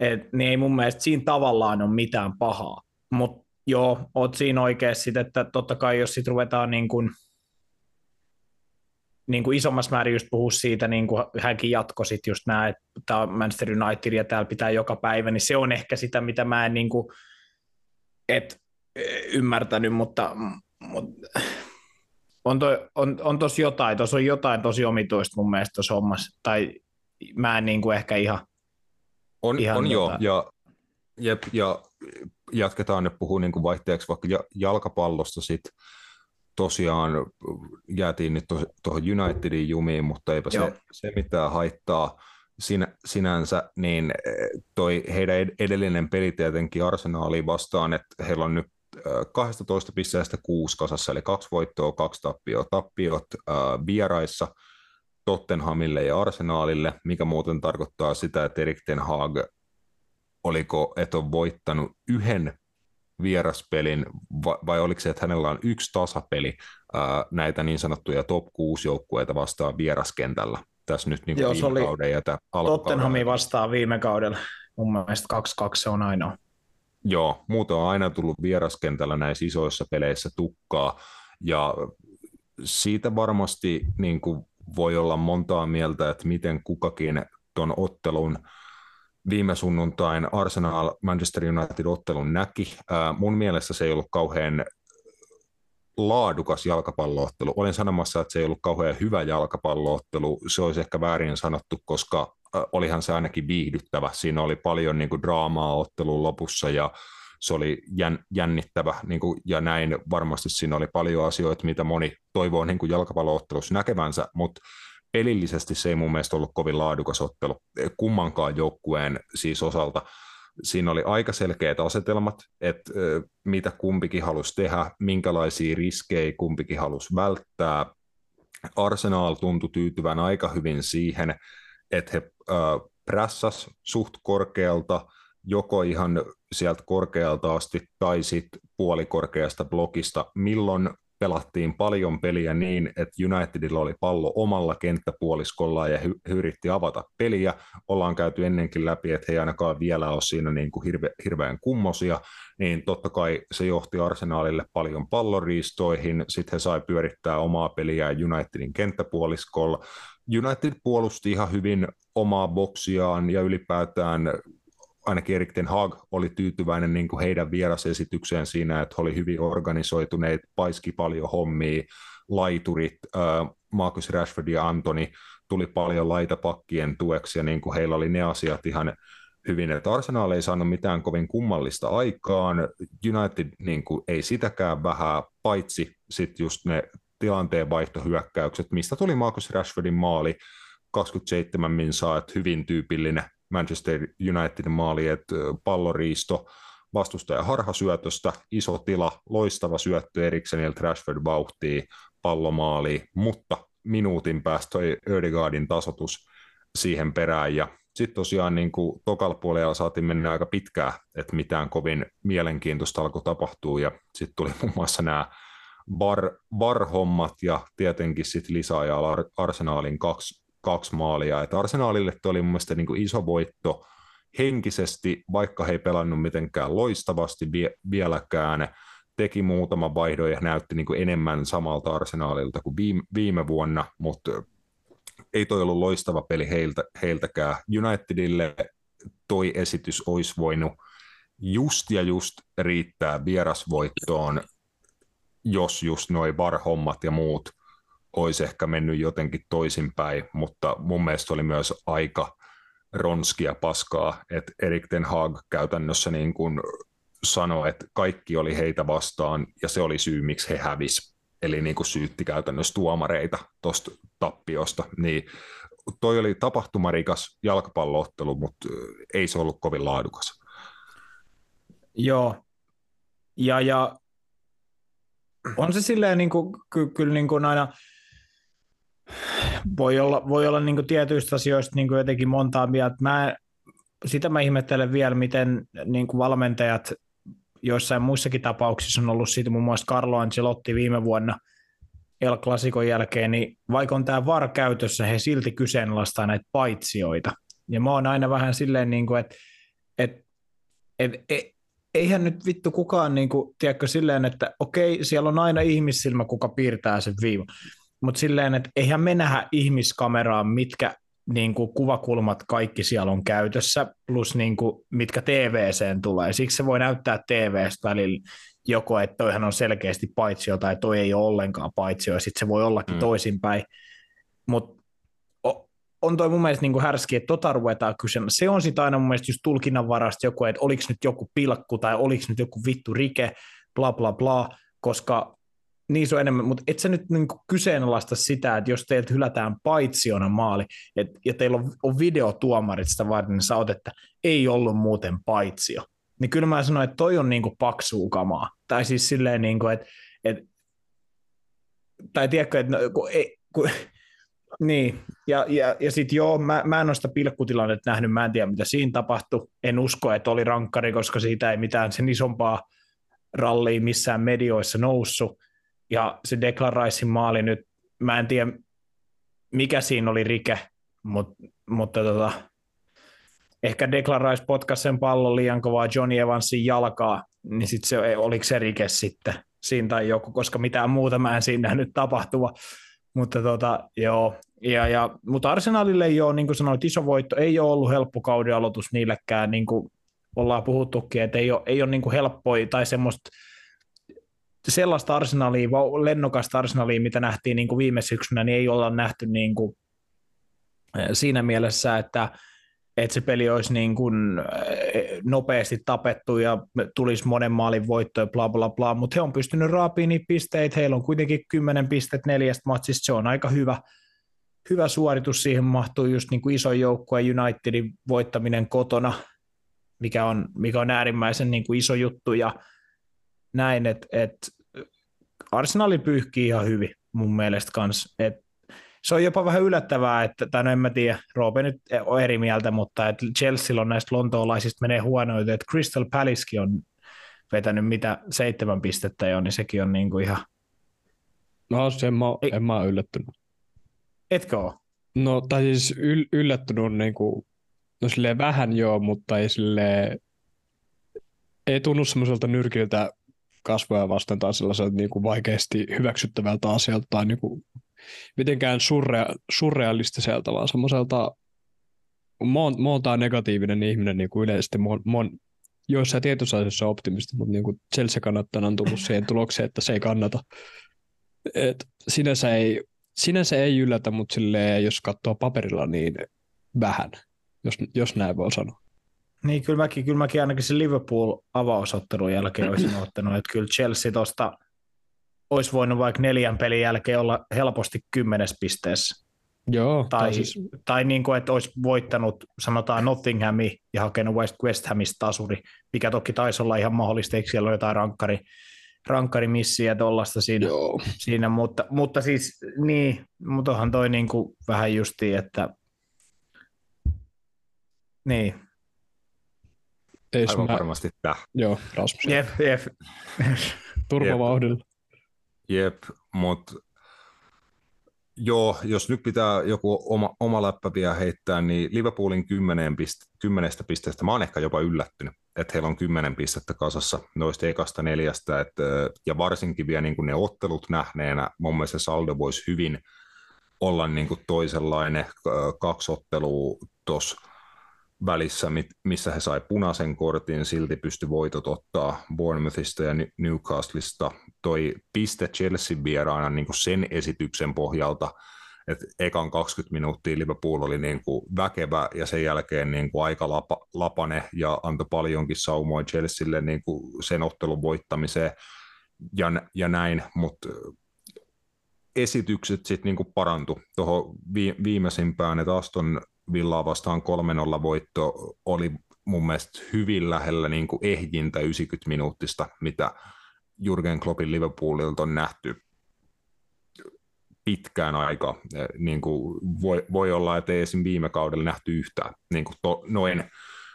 et, niin ei mun mielestä siinä tavallaan ole mitään pahaa. Mutta joo, oot siinä oikeassa, että totta kai jos sitten ruvetaan niin kuin, niin kuin isommassa määrin just puhua siitä, niin kuin hänkin jatkoi sitten just nämä, että tämä on Manchester United ja täällä pitää joka päivä, niin se on ehkä sitä, mitä mä en niin kuin, et, ymmärtänyt, mutta, mutta on, to, on, on tosi jotain, tuossa on jotain tosi omituista mun mielestä tuossa hommassa, tai mä en niin kuin ehkä ihan... On, ihan on joo, ja, jep, ja jatketaan nyt puhua niin kuin vaihteeksi vaikka jalkapallosta sitten tosiaan jäätiin nyt tuohon Unitedin jumiin, mutta eipä se, se mitään haittaa. Sinä, sinänsä, niin toi heidän edellinen peli tietenkin arsenaaliin vastaan, että heillä on nyt 12 pisteestä kuusi kasassa, eli kaksi voittoa, kaksi tappioa. Tappiot äh, vieraissa Tottenhamille ja Arsenaalille, mikä muuten tarkoittaa sitä, että Erik Ten Hag oliko, että on voittanut yhden vieraspelin, vai, oliko se, että hänellä on yksi tasapeli ää, näitä niin sanottuja top 6 joukkueita vastaan vieraskentällä tässä nyt niin Joo, viime oli kauden ja Tottenhami vastaan viime kaudella. Mun mielestä 2-2 se on ainoa. Joo, muuten on aina tullut vieraskentällä näissä isoissa peleissä tukkaa, ja siitä varmasti niin kuin voi olla montaa mieltä, että miten kukakin tuon ottelun viime sunnuntain Arsenal Manchester United ottelun näki. Mun mielestä se ei ollut kauhean laadukas jalkapalloottelu. Olen sanomassa, että se ei ollut kauhean hyvä jalkapalloottelu. Se olisi ehkä väärin sanottu, koska olihan se ainakin viihdyttävä. Siinä oli paljon niin kuin, draamaa ottelun lopussa ja se oli jän, jännittävä niin kuin, ja näin varmasti siinä oli paljon asioita, mitä moni toivoo niin kuin jalkapalloottelussa näkevänsä, mutta pelillisesti se ei mun mielestä ollut kovin laadukas ottelu kummankaan joukkueen siis osalta. Siinä oli aika selkeät asetelmat, että mitä kumpikin halusi tehdä, minkälaisia riskejä kumpikin halusi välttää. Arsenal tuntui tyytyvän aika hyvin siihen, että he äh, prässas suht korkealta, joko ihan sieltä korkealta asti tai sitten puolikorkeasta blokista, milloin pelattiin paljon peliä niin, että Unitedilla oli pallo omalla kenttäpuoliskolla ja hy- yritti avata peliä. Ollaan käyty ennenkin läpi, että he ei ainakaan vielä ole siinä niin kuin hirve- hirveän kummosia, niin totta kai se johti Arsenaalille paljon palloriistoihin, sitten he sai pyörittää omaa peliä Unitedin kenttäpuoliskolla. United puolusti ihan hyvin omaa boksiaan ja ylipäätään ainakin Erik Ten Hag oli tyytyväinen niin kuin heidän vierasesitykseen siinä, että he oli hyvin organisoituneet, paiski paljon hommia, laiturit, äh, Marcus Rashford ja Antoni tuli paljon laitapakkien tueksi ja niin kuin heillä oli ne asiat ihan hyvin, että Arsenal ei saanut mitään kovin kummallista aikaan, United niin kuin, ei sitäkään vähän, paitsi sitten just ne tilanteen vaihtohyökkäykset, mistä tuli Marcus Rashfordin maali, 27 minsaa, että hyvin tyypillinen Manchester Unitedin maali, että palloriisto, vastustaja harhasyötöstä, iso tila, loistava syöttö Erikseniltä Rashford vauhtii, pallomaali, mutta minuutin päästä toi Ödegaardin tasotus siihen perään ja sitten tosiaan niin kuin tokalla puolella saatiin mennä aika pitkään, että mitään kovin mielenkiintoista alkoi tapahtua ja sitten tuli muun muassa nämä bar, bar-hommat ja tietenkin sitten lisäajalla Arsenaalin kaksi, kaksi maalia. Et Arsenaalille oli mun mielestä niin kuin iso voitto henkisesti, vaikka he ei pelannut mitenkään loistavasti vie, vieläkään, teki muutama vaihdon ja näytti niin kuin enemmän samalta arsenaalilta kuin viime, viime vuonna, mutta ei toi ollut loistava peli heiltä, heiltäkään. Unitedille toi esitys olisi voinut just ja just riittää vierasvoittoon, jos just noin varhommat ja muut olisi ehkä mennyt jotenkin toisinpäin, mutta mun mielestä oli myös aika ronskia paskaa, että Erik Ten Hag käytännössä niin kuin sanoi, että kaikki oli heitä vastaan ja se oli syy, miksi he hävisi. Eli niin kuin syytti käytännössä tuomareita tuosta tappiosta. Niin toi oli tapahtumarikas jalkapalloottelu, mutta ei se ollut kovin laadukas. Joo. Ja, ja on se silleen niin kuin, ky, kyllä niin kuin aina voi olla, voi olla niin tietyistä asioista niin jotenkin montaa mieltä. Mä, sitä mä ihmettelen vielä, miten niin valmentajat joissain muissakin tapauksissa on ollut siitä muun muassa Carlo Ancelotti viime vuonna El Clasicon jälkeen, niin vaikka on tämä VAR käytössä, he silti kyseenalaistaa näitä paitsioita. Ja mä oon aina vähän silleen, niin kuin, että, että, että, että eihän nyt vittu kukaan, niin kuin, tiedätkö, silleen, että okei, siellä on aina ihmissilmä, kuka piirtää sen viivan. Mutta silleen, että eihän me nähdä ihmiskameraan, mitkä niin kuin kuvakulmat kaikki siellä on käytössä, plus niin kuin, mitkä TVCen tulee. Siksi se voi näyttää TVstä välillä joko, että toihan on selkeästi paitsio tai toi ei ole ollenkaan paitsio, ja sitten se voi ollakin mm. toisinpäin. Mutta on toi mun mielestä niin kuin härski, että tota ruvetaan kysymään. Se on sitten aina mun mielestä just tulkinnanvarasta joku, että oliko nyt joku pilkku tai oliko nyt joku vittu rike, bla bla bla, koska niin se on enemmän, mutta et sä nyt niin kyseenalaista sitä, että jos teiltä hylätään paitsiona maali, et, ja teillä on, on videotuomarit sitä varten, niin sä oot, että ei ollut muuten paitsio. Niin kyllä mä sanoin, että toi on niin kuin paksuu kamaa. Tai siis silleen, niin kuin, että, että tai tiedätkö, että no, kun, ei, kun, niin, ja, ja, ja sitten joo, mä, mä en ole sitä pilkkutilannetta nähnyt, mä en tiedä mitä siinä tapahtui. En usko, että oli rankkari, koska siitä ei mitään sen isompaa rallia missään medioissa noussut ja se Declan Ricein maali nyt, mä en tiedä mikä siinä oli rike, mutta, mutta tota, ehkä Rice potkasi sen pallon liian kovaa Johnny Evansin jalkaa, niin sitten se, oliko se rike sitten siinä tai joku, koska mitään muuta mä en siinä nyt tapahtua. Mutta tota, joo, ja, ja, mutta Arsenalille ole, niin kuin sanoit, iso voitto, ei ole ollut helppo kauden aloitus niillekään, niin kuin ollaan puhuttukin, että ei ole, ei ole niin kuin helppoa tai semmoista sellaista arsenalia, lennokasta arsenalia, mitä nähtiin niin kuin viime syksynä, niin ei olla nähty niin kuin eh, siinä mielessä, että, että se peli olisi niin kuin eh, nopeasti tapettu ja tulisi monen maalin voitto ja bla bla bla, mutta he on pystynyt raapiin niitä pisteitä, heillä on kuitenkin 10 pistet neljästä matsista, se on aika hyvä, hyvä suoritus, siihen mahtuu just niin kuin iso joukkue Unitedin voittaminen kotona, mikä on, mikä on äärimmäisen niin kuin iso juttu ja näin, että et Arsenali pyyhkii ihan hyvin mun mielestä kans. Et se on jopa vähän yllättävää, että, tai no en mä tiedä, Roope nyt on eri mieltä, mutta että Chelsea on näistä lontoolaisista menee huonoita, että Crystal Palacekin on vetänyt mitä seitsemän pistettä jo, niin sekin on niinku ihan... No sen mä, ei, en mä ole yllättynyt. Etkö ole? No tai siis yl, yllättynyt niinku, no silleen vähän joo, mutta ei sille ei tunnu semmoiselta nyrkiltä kasvoja vasten tai sellaiselta niin kuin vaikeasti hyväksyttävältä asialta tai niin kuin mitenkään surrea, surrealistiselta, vaan semmoiselta, tää negatiivinen ihminen niin kuin yleisesti, mä oon joissain tietyissä asioissa optimisti, mutta niin kuin Chelsea kannattajana on tullut siihen tulokseen, että se ei kannata. Et sinänsä, ei, sinänsä ei yllätä, mutta silleen, jos katsoo paperilla, niin vähän, jos, jos näin voi sanoa. Niin, kyllä mäkin, kyllä mäkin ainakin se Liverpool-avausottelun jälkeen olisin ottanut, että kyllä Chelsea tuosta olisi voinut vaikka neljän pelin jälkeen olla helposti kymmenes pisteessä. Joo, Tai, siis, tai niin kuin, että olisi voittanut, sanotaan Nottinghami ja hakenut West, West Hamista tasuri, mikä toki taisi olla ihan mahdollista, eikö siellä ole jotain rankkari, rankkarimissiä tuollaista siinä, joo. siinä mutta, mutta siis niin, mutta onhan toi niin kuin vähän justiin, että niin, Ei Aivan mä, varmasti tämä. joo, Rasmus, jep, jep. turvavauhdilla. Jep, mutta joo, jos nyt pitää joku oma, oma läppä vielä heittää, niin Liverpoolin 10 piste, kymmenestä pisteestä, mä oon ehkä jopa yllättynyt, että heillä on kymmenen pistettä kasassa noista ekasta neljästä, et, ja varsinkin vielä niin kuin ne ottelut nähneenä, mun mielestä saldo voisi hyvin olla niin kuin toisenlainen, kaksi ottelua tuossa välissä, missä he sai punaisen kortin, silti pysty voitot ottaa Bournemouthista ja Newcastlesta. Toi piste Chelsea vieraana niin sen esityksen pohjalta, että ekan 20 minuuttia Liverpool oli niin kuin väkevä ja sen jälkeen niin kuin aika lapa, lapane ja antoi paljonkin saumoja Chelsealle niin kuin sen ottelun voittamiseen ja, ja näin, mutta esitykset sitten niin parantu tuohon viimeisimpään, että Aston Villaa vastaan 3-0 voitto oli mun mielestä hyvin lähellä niin kuin ehdintä 90 minuuttista, mitä Jurgen Kloppin Liverpoolilta on nähty pitkään aika. Niin kuin voi, voi olla, että ei esim. viime kaudella nähty yhtään niin kuin to, noin,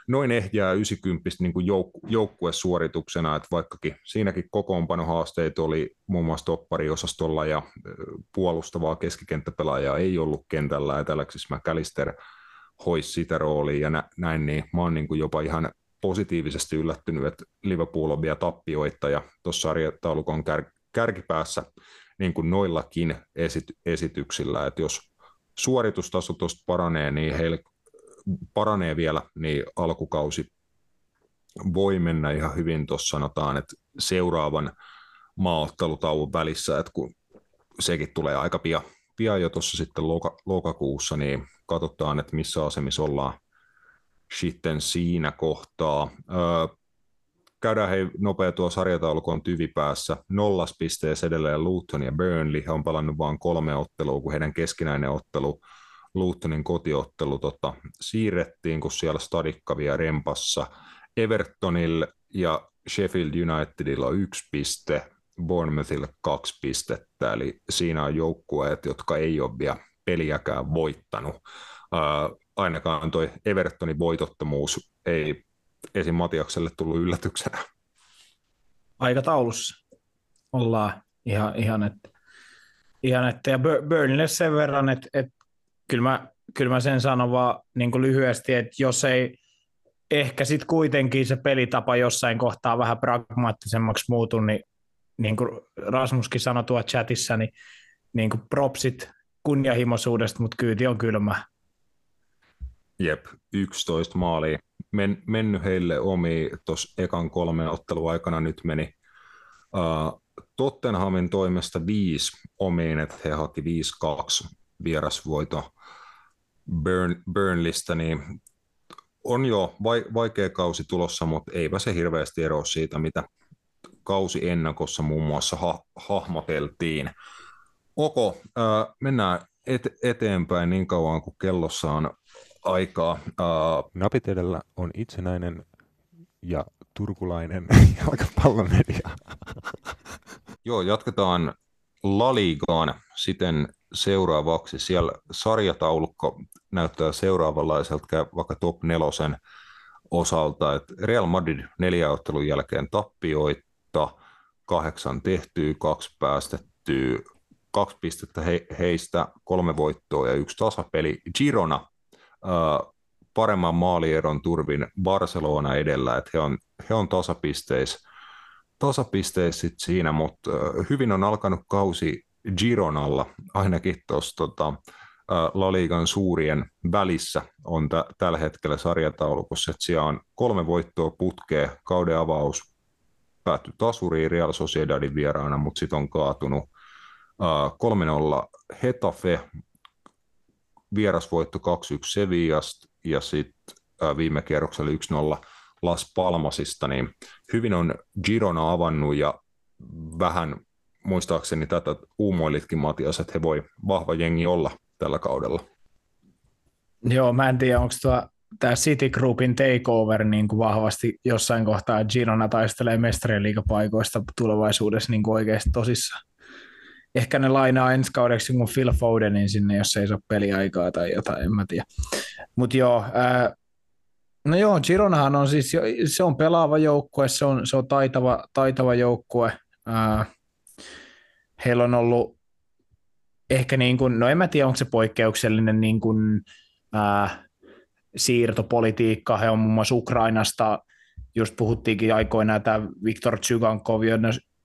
noin ehjää 90 niin kuin jouk, joukkuesuorituksena, että vaikkakin siinäkin kokoonpanohaasteet oli muun muassa toppariosastolla ja puolustavaa keskikenttäpelaajaa ei ollut kentällä, että Alexis McAllister – hoisi sitä roolia ja nä, näin, niin mä oon niin kuin jopa ihan positiivisesti yllättynyt, että Liverpool on vielä tappioita ja tuossa sarjataulukon kär, kärkipäässä niin kuin noillakin esit, esityksillä, että jos suoritustaso tuosta paranee, niin heille paranee vielä, niin alkukausi voi mennä ihan hyvin tuossa sanotaan, että seuraavan maaottelutauon välissä, että kun sekin tulee aika pian, pian jo tuossa sitten loka, lokakuussa, niin katsotaan, että missä asemissa ollaan sitten siinä kohtaa. Öö, käydään hei nopea tuo sarjataulukon tyvipäässä. Nollas pisteessä edelleen Luton ja Burnley. He on palannut vain kolme ottelua, kun heidän keskinäinen ottelu, Lutonin kotiottelu tota, siirrettiin, kun siellä Stadikka vielä rempassa. Evertonille ja Sheffield Unitedilla on yksi piste, Bournemouthille kaksi pistettä, eli siinä on joukkueet, jotka ei ole vielä peliäkään voittanut. Uh, ainakaan tuo Evertonin voitottomuus ei esim. Matiakselle tullut yllätyksenä. Aikataulussa ollaan ihan, ihan että ihan, että ja Burnley sen verran, että, että kyllä, mä, kyllä mä sen sanon vaan niin lyhyesti, että jos ei ehkä sitten kuitenkin se pelitapa jossain kohtaa vähän pragmaattisemmaksi muutu, niin niin kuin Rasmuskin sanoi tuolla chatissa, niin, niin kuin propsit kunnianhimoisuudesta, mutta kyyti on kylmä. Jep, 11 maalia. Men, mennyt heille omi tuossa ekan kolmen ottelun aikana nyt meni uh, Tottenhamin toimesta viisi omiin, että he haki 5-2 vierasvoito Burn, Burnlista, niin on jo vaikea kausi tulossa, mutta eipä se hirveästi eroa siitä, mitä kausi ennakossa muun muassa ha- hahmoteltiin. Oko, äh, mennään et- eteenpäin niin kauan kuin kellossa on aikaa. Äh, Napit edellä on itsenäinen ja turkulainen jalkapallomedia. Joo, jatketaan La Ligaan siten seuraavaksi. Siellä sarjataulukko näyttää seuraavanlaiselta vaikka top nelosen osalta, että Real Madrid neljä ottelun jälkeen tappioita, kahdeksan tehtyä, kaksi päästettyä, kaksi pistettä he, heistä, kolme voittoa ja yksi tasapeli. Girona äh, paremman maalieron turvin Barcelona edellä, että he on, he on tasapisteissä tasapisteis siinä, mutta hyvin on alkanut kausi Gironalla, ainakin tuossa tota, La Ligan suurien välissä on t- tällä hetkellä sarjataulukossa, että siellä on kolme voittoa putkea, kauden avaus päättyi tasuriin Real Sociedadin vieraana, mutta sitten on kaatunut uh, 3-0 Hetafe, vierasvoitto 2-1 Sevillasta ja sitten viime kierroksella 1-0 Las Palmasista, niin hyvin on Girona avannut ja vähän muistaakseni tätä uumoilitkin Matias, että he voi vahva jengi olla tällä kaudella. Joo, mä en tiedä, onko tuo tämä City Groupin takeover niin kuin vahvasti jossain kohtaa Girona taistelee mestarien liigapaikoista tulevaisuudessa niin kuin oikeasti tosissaan. Ehkä ne lainaa ensi kaudeksi kun Phil Fodenin sinne, jos ei saa peliaikaa tai jotain, en mä tiedä. Mutta joo, ää, no joo, Gironahan on siis, se on pelaava joukkue, se on, se on taitava, taitava joukkue. Ää, heillä on ollut ehkä niin kuin, no en mä tiedä, onko se poikkeuksellinen niin kuin, ää, siirtopolitiikka. He on muun muassa Ukrainasta, just puhuttiinkin aikoinaan, että Viktor Tsygankov,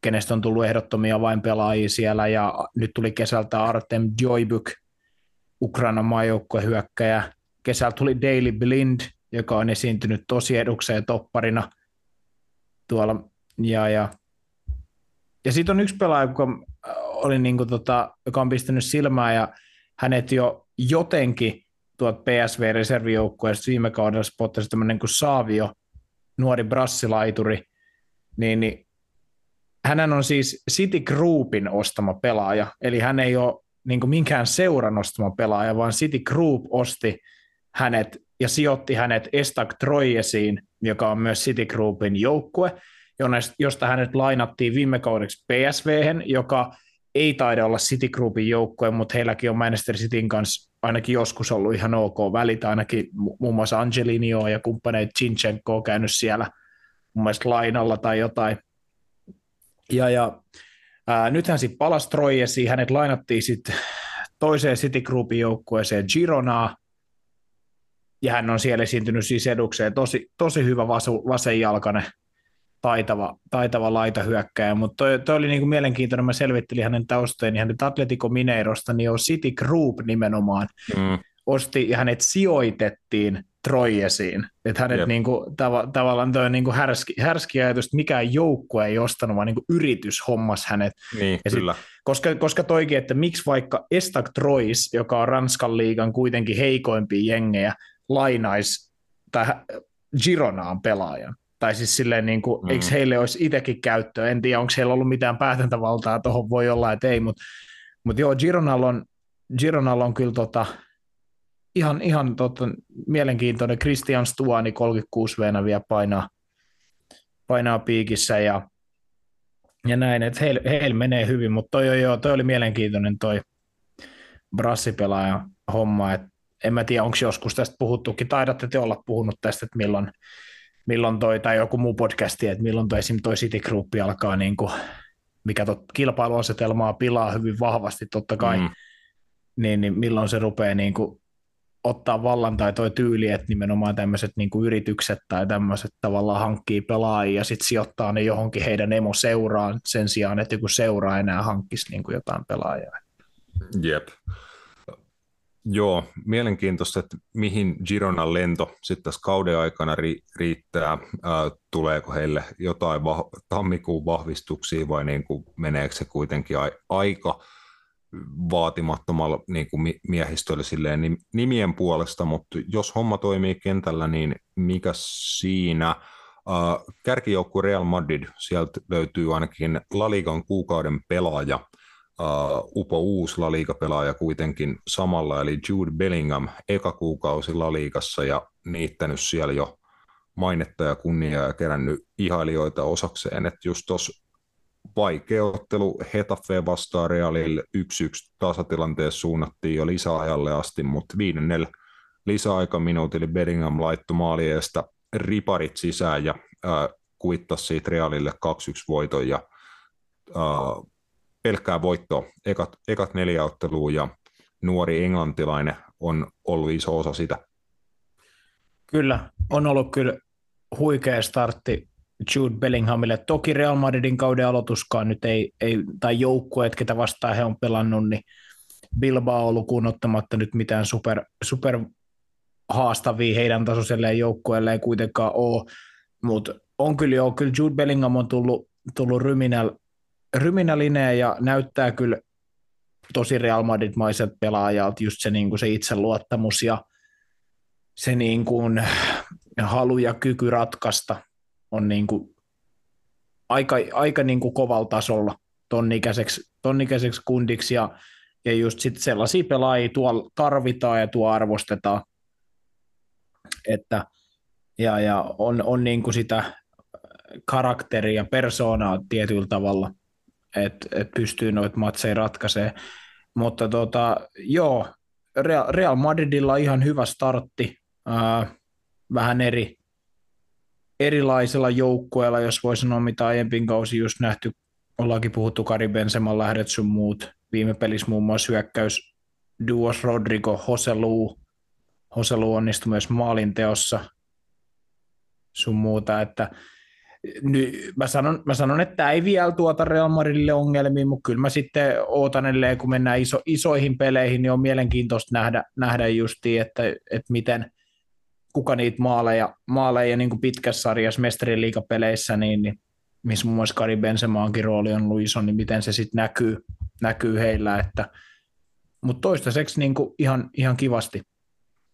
kenestä on tullut ehdottomia vain pelaajia siellä, ja nyt tuli kesältä Artem Joibuk, Ukrainan maajoukkueen hyökkäjä. Kesällä tuli Daily Blind, joka on esiintynyt tosi edukseen topparina tuolla, ja, ja, ja sitten on yksi pelaaja, joka, oli niin kuin tota, joka on pistänyt silmää, ja hänet jo jotenkin tuot PSV-reservijoukkueesta viime kaudella spottasi tämmöinen kuin Saavio, nuori brassilaituri, niin, niin hän on siis City Groupin ostama pelaaja, eli hän ei ole niin minkään seuran ostama pelaaja, vaan City Group osti hänet ja sijoitti hänet Estak Troyesiin, joka on myös City Groupin joukkue, josta hänet lainattiin viime kaudeksi PSV, joka ei taida olla City Groupin joukkue, mutta heilläkin on Manchester Cityn kanssa ainakin joskus ollut ihan ok välit, ainakin muun muassa Angelinio ja kumppaneet Chinchenko on käynyt siellä mun mielestä lainalla tai jotain. Ja, ja ää, nythän sitten palasi Troyesi, hänet lainattiin sitten toiseen City Groupin joukkueeseen Gironaa, ja hän on siellä esiintynyt siis edukseen, tosi, tosi hyvä vasu, vasenjalkainen taitava, taitava laitahyökkäjä, mutta toi, toi oli niinku mielenkiintoinen, mä selvittelin hänen taustojaan, niin hänet Atletico Mineirosta, niin on City Group nimenomaan mm. osti ja hänet sijoitettiin Troyesiin. Että hänet yep. niinku, tav- tavallaan toi niinku härski, härski ajatus, että mikään joukkue ei ostanut, vaan niinku yritys hommas hänet. Niin, ja kyllä. Sit, koska, koska toikin, että miksi vaikka Estak Trois, joka on Ranskan liigan kuitenkin heikoimpia jengejä, lainaisi tai Gironaan pelaajan tai siis silleen, niin kuin, mm. eikö heille olisi itsekin käyttöä, en tiedä, onko heillä ollut mitään päätäntävaltaa, tuohon voi olla, että ei, mutta mut joo, Gironal on, Gironal on kyllä tota, ihan, ihan tota, mielenkiintoinen, Christian Stuani 36 venä vielä painaa, painaa piikissä ja, ja näin, että heillä heil menee hyvin, mutta toi, joo, toi oli mielenkiintoinen toi brassipelaaja homma, että en mä tiedä, onko joskus tästä puhuttukin, taidatte te olla puhunut tästä, että milloin, milloin toi, tai joku muu podcasti, että milloin toi, esim. toi City Group alkaa, niin kuin, mikä tot, kilpailuasetelmaa pilaa hyvin vahvasti totta kai, mm. niin, niin milloin se rupeaa niin kuin, ottaa vallan tai toi tyyli, että nimenomaan tämmöiset niin kuin yritykset tai tämmöiset tavallaan hankkii pelaajia ja sitten sijoittaa ne johonkin heidän emoseuraan sen sijaan, että joku seura enää hankkisi niin kuin jotain pelaajaa. Jep. Joo, mielenkiintoista, että mihin Gironan lento sitten tässä kauden aikana ri- riittää. Ää, tuleeko heille jotain vah- tammikuun vahvistuksia vai niin kuin meneekö se kuitenkin a- aika vaatimattomalla niin kuin miehistöllä silleen nimien puolesta, mutta jos homma toimii kentällä, niin mikä siinä? Uh, kärkijoukkue Real Madrid, sieltä löytyy ainakin La Ligan kuukauden pelaaja, uh, upo uusi La Liga-pelaaja kuitenkin samalla, eli Jude Bellingham, eka kuukausi La Ligassa ja niittänyt siellä jo mainetta ja kunniaa ja kerännyt ihailijoita osakseen, että just tuossa vaikea ottelu Hetafe vastaan Realille 1-1 tasatilanteessa suunnattiin jo lisäajalle asti, mutta viidennellä lisäaikaminuutilla Bellingham laittoi maalieesta riparit sisään ja äh, kuittasi siitä Realille 2-1 voiton ja äh, pelkkää voittoa ekat, ekat neljä ottelua ja nuori englantilainen on ollut iso osa sitä. Kyllä, on ollut kyllä huikea startti Jude Bellinghamille. Toki Real Madridin kauden aloituskaan nyt ei, ei tai joukkueet, ketä vastaan he on pelannut, niin Bilbao lukuun ottamatta nyt mitään super, super haastavia heidän tasoiselleen joukkueelleen kuitenkaan ole, mutta on kyllä jo, kyllä Jude Bellingham on tullut, tullut ryminäl, ryminälineen ja näyttää kyllä tosi Real Madrid-maiset pelaajalta just se, niin kuin se itseluottamus ja se niin kuin, halu ja kyky ratkaista on niin kuin aika, aika niin kuin kovalla tasolla tonnikäiseksi, tonnikäiseksi kundiksi ja, ja just sitten sellaisia pelaajia tuolla tarvitaan ja tuo arvostetaan, että ja, ja on, on niin kuin sitä karakteria, persoonaa tietyllä tavalla, että et pystyy noita matseja ratkaisemaan. Mutta tota, joo, Real, Madridilla ihan hyvä startti, ää, vähän eri, erilaisella joukkueella, jos voi sanoa mitä aiempin kausi just nähty, ollaankin puhuttu Kari Benseman lähdet sun muut, viime pelissä muun muassa hyökkäys Duos Rodrigo, Hoselu, Hoselu onnistui myös maalinteossa sun muuta, että nyt mä sanon, mä sanon, että tämä ei vielä tuota Real Madridille ongelmia, mutta kyllä mä sitten ootan kun mennään iso, isoihin peleihin, niin on mielenkiintoista nähdä, nähdä justiin, että, että miten, kuka niitä maaleja, maaleja niin kuin pitkässä sarjassa mestariliikapeleissä, niin, niin missä muun muassa Kari Benzemaankin rooli on ollut iso, niin miten se sitten näkyy, näkyy heillä, että mutta toistaiseksi niin kuin ihan, ihan kivasti,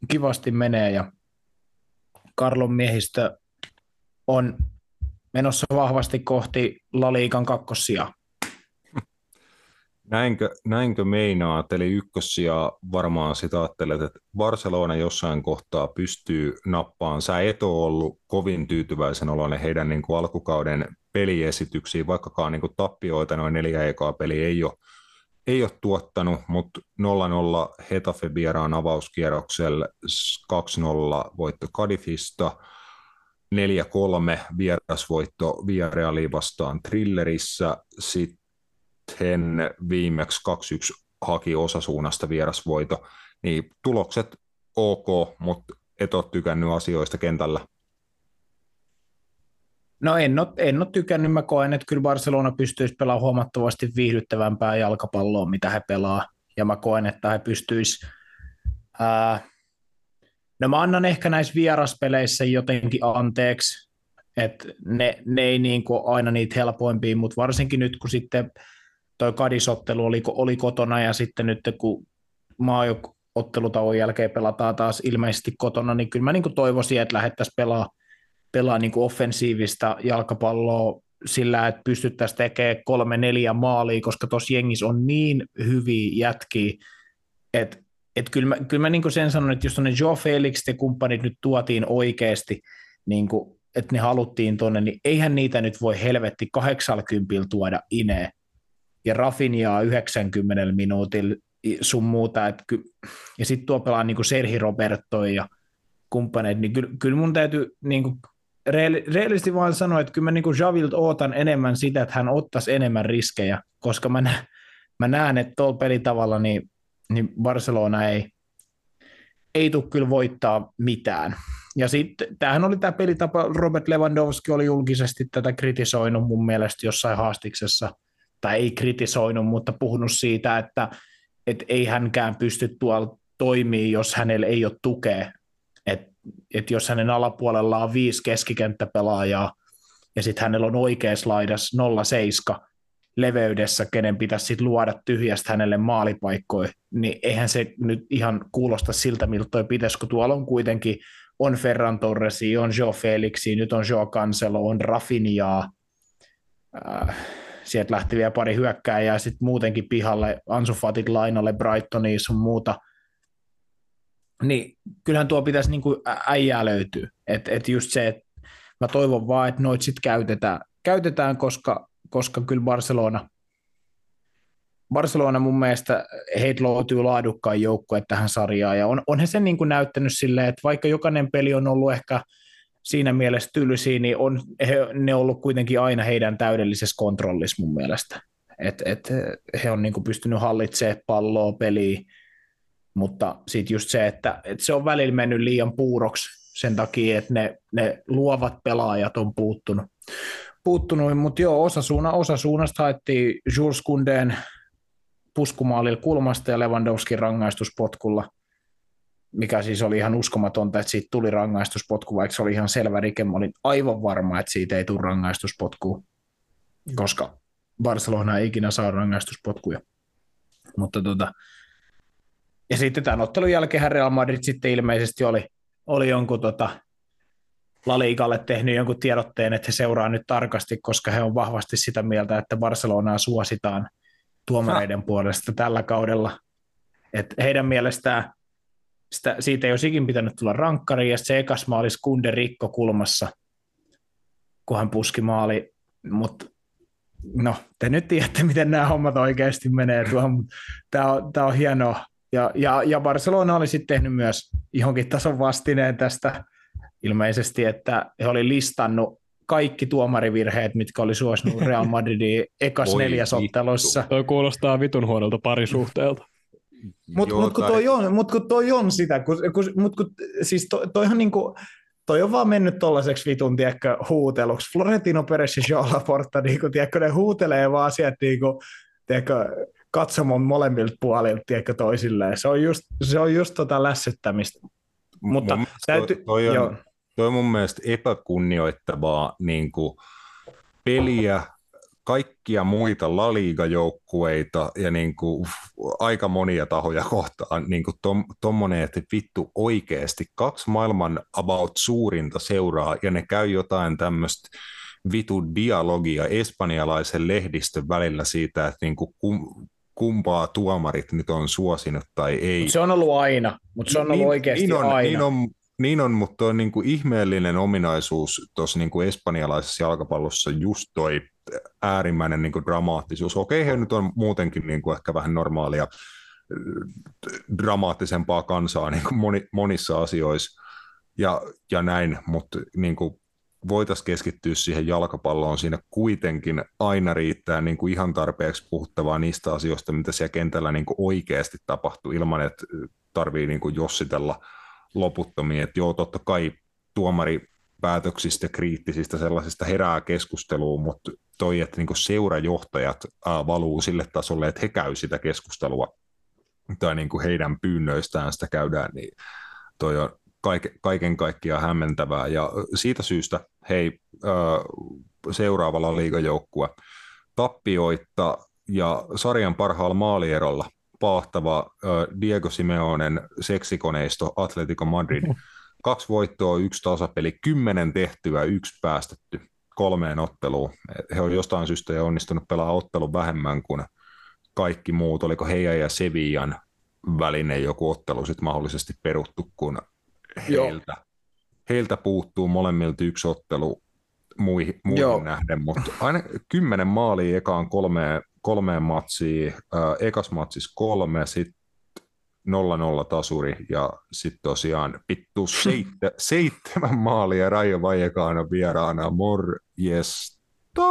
kivasti menee ja Karlon miehistö on menossa vahvasti kohti Laliikan kakkosia. Näinkö, näinkö meinaat, eli ykkössiä varmaan sitä ajattelet, että Barcelona jossain kohtaa pystyy nappaan. Sä et ole ollut kovin tyytyväisen oloinen heidän niin kuin alkukauden peliesityksiin, vaikkakaan niin kuin tappioita noin neljä ekaa peli ei ole, ei ole tuottanut, mutta 0-0 Hetafe vieraan avauskierroksella 2-0 voitto Kadifista – 4-3 vierasvoitto Villarealiin vastaan Trillerissä, sitten viimeksi 2-1 haki osasuunnasta vierasvoito, niin tulokset ok, mutta et ole tykännyt asioista kentällä. No en ole, en ole tykännyt, mä koen, että kyllä Barcelona pystyisi pelaamaan huomattavasti viihdyttävämpää jalkapalloa, mitä he pelaa, ja mä koen, että he pystyisivät No mä annan ehkä näissä vieraspeleissä jotenkin anteeksi, että ne, ne ei niin kuin aina niitä helpoimpia, mutta varsinkin nyt kun sitten toi kadisottelu oli, oli kotona ja sitten nyt kun maajoottelutauon jälkeen pelataan taas ilmeisesti kotona, niin kyllä mä niin kuin toivoisin, että lähdettäisiin pelaa, pelaa niin kuin offensiivista jalkapalloa sillä, että pystyttäisiin tekemään kolme neljä maalia, koska tuossa jengissä on niin hyviä jätkiä, että et kyllä mä, kyllä mä niin sen sanon, että jos tuonne Joe Felix ja kumppanit nyt tuotiin oikeasti, niin kuin, että ne haluttiin tuonne, niin eihän niitä nyt voi helvetti 80 tuoda ineen ja Rafinhaa 90 minuutilla sun muuta, että ky- ja sitten tuo pelaa niin Serhi Roberto ja kumppanit, niin kyllä, kyllä mun täytyy niin kuin reellisesti vaan sanoa, että kyllä mä niin kuin Javilta ootan enemmän sitä, että hän ottaisi enemmän riskejä, koska mä, nä- mä näen, että tuolla pelitavalla niin niin Barcelona ei, ei tule kyllä voittaa mitään. Ja sitten tämähän oli tämä pelitapa, Robert Lewandowski oli julkisesti tätä kritisoinut mun mielestä jossain haastiksessa, tai ei kritisoinut, mutta puhunut siitä, että et ei hänkään pysty tuolla toimii, jos hänellä ei ole tukea. Että et jos hänen alapuolella on viisi keskikenttäpelaajaa, ja sitten hänellä on oikeassa laidassa 0-7, leveydessä, kenen pitäisi sit luoda tyhjästä hänelle maalipaikkoja, niin eihän se nyt ihan kuulosta siltä, miltä toi pitäisi, kun tuolla on kuitenkin on Ferran Torresi, on Joe Felixi, nyt on Joe Cancelo, on Rafinhaa, äh, sieltä lähti vielä pari hyökkääjää sitten muutenkin pihalle, Ansu Fatit lainalle, Brightoniin sun muuta, niin kyllähän tuo pitäisi niin kuin äijää löytyä, että et just se, että mä toivon vaan, että noit sitten käytetään, käytetään, koska koska kyllä Barcelona, Barcelona mun mielestä heitä löytyy laadukkaan joukkue tähän sarjaan, ja on, on he sen niin kuin näyttänyt silleen, että vaikka jokainen peli on ollut ehkä siinä mielessä tylsiä, niin on he, ne on ollut kuitenkin aina heidän täydellisessä kontrollissa mun mielestä. Et, et he on niin kuin pystynyt hallitsemaan palloa, peliä, mutta sitten just se, että, että se on välillä mennyt liian puuroksi sen takia, että ne, ne luovat pelaajat on puuttunut, puuttunut, mutta joo, osa, suuna, osa suunnasta haettiin Jules Kundeen puskumaalilla kulmasta ja Lewandowskin rangaistuspotkulla, mikä siis oli ihan uskomatonta, että siitä tuli rangaistuspotku, vaikka se oli ihan selvä rike. Mä olin aivan varma, että siitä ei tule rangaistuspotku, koska Barcelona ei ikinä saa rangaistuspotkuja. Mutta tota, ja sitten tämän ottelun jälkeen Real Madrid sitten ilmeisesti oli, oli jonkun tota, La Ligalle tehnyt jonkun tiedotteen, että he seuraa nyt tarkasti, koska he on vahvasti sitä mieltä, että Barcelonaa suositaan tuomareiden ha. puolesta tällä kaudella. Et heidän mielestään sitä, siitä ei olisi ikin pitänyt tulla rankkari, ja se ekas maali Skunde rikko kulmassa, kun hän puski maali, mutta no, te nyt tiedätte, miten nämä hommat oikeasti menee tuohon, tämä on, on hienoa. Ja, ja, ja Barcelona oli sitten tehnyt myös johonkin tason vastineen tästä ilmeisesti, että he oli listannut kaikki tuomarivirheet, mitkä oli suosinut Real Madridin ekas neljäsottelussa. Toi kuulostaa vitun huonolta parisuhteelta. Mutta mut kun, toi on, mut kun toi on sitä, kun, kun, mut kun, siis to, toihan niinku, toi on vaan mennyt tollaiseksi vitun, tiedätkö, huuteluksi. Florentino Perez ja Joao Laporta, niinku, tiedätkö, ne huutelee vaan sieltä, niinku, tiedätkö, katsomon molemmilta puolilta, tiedätkö, toisilleen. Se on just, se on just tota lässyttämistä. Mutta täytyy, toi, toi, on, joo. Toi on mun mielestä epäkunnioittavaa niin kuin, peliä kaikkia muita La Liga-joukkueita ja niin kuin, aika monia tahoja kohtaan niin kuin tom, tommonen, että vittu oikeasti kaksi maailman about suurinta seuraa ja ne käy jotain tämmöistä vitu dialogia espanjalaisen lehdistön välillä siitä, että niin kuin kum, kumpaa tuomarit nyt on suosinut tai ei. Se on ollut aina, mutta se on ollut niin, oikeasti niin on, aina. Niin on, niin on, mutta on niin kuin ihmeellinen ominaisuus tuossa niin kuin espanjalaisessa jalkapallossa just toi äärimmäinen niin kuin dramaattisuus. Okei, he nyt on muutenkin niin kuin ehkä vähän normaalia dramaattisempaa kansaa niin kuin moni, monissa asioissa ja, ja näin, mutta niin kuin voitaisiin keskittyä siihen jalkapalloon. Siinä kuitenkin aina riittää niin kuin ihan tarpeeksi puhuttavaa niistä asioista, mitä siellä kentällä niin kuin oikeasti tapahtuu, ilman että tarvii niin kuin jossitella loputtomiin. Että joo, totta kai tuomari päätöksistä kriittisistä sellaisista herää keskusteluun, mutta toi, että niin seurajohtajat valuu sille tasolle, että he käy sitä keskustelua tai niin heidän pyynnöistään sitä käydään, niin toi on kaiken kaikkiaan hämmentävää. Ja siitä syystä, hei, seuraavalla liigajoukkue tappioitta ja sarjan parhaalla maalierolla paahtava Diego Simeonen seksikoneisto Atletico Madrid. Kaksi voittoa, yksi tasapeli, kymmenen tehtyä, yksi päästetty kolmeen otteluun. He on jostain syystä jo onnistunut pelaamaan ottelun vähemmän kuin kaikki muut. Oliko heidän ja Sevillan välinen joku ottelu sitten mahdollisesti peruttu, kun heiltä, heiltä puuttuu molemmilta yksi ottelu muihin, muihin nähden, mutta aina kymmenen maalia ekaan kolmeen, kolmeen matsiin, äh, ekas matsis kolme, sitten 0-0 tasuri ja sitten tosiaan pittu seittä, seitsemän maalia Raija Vajekaana vieraana, morjesta.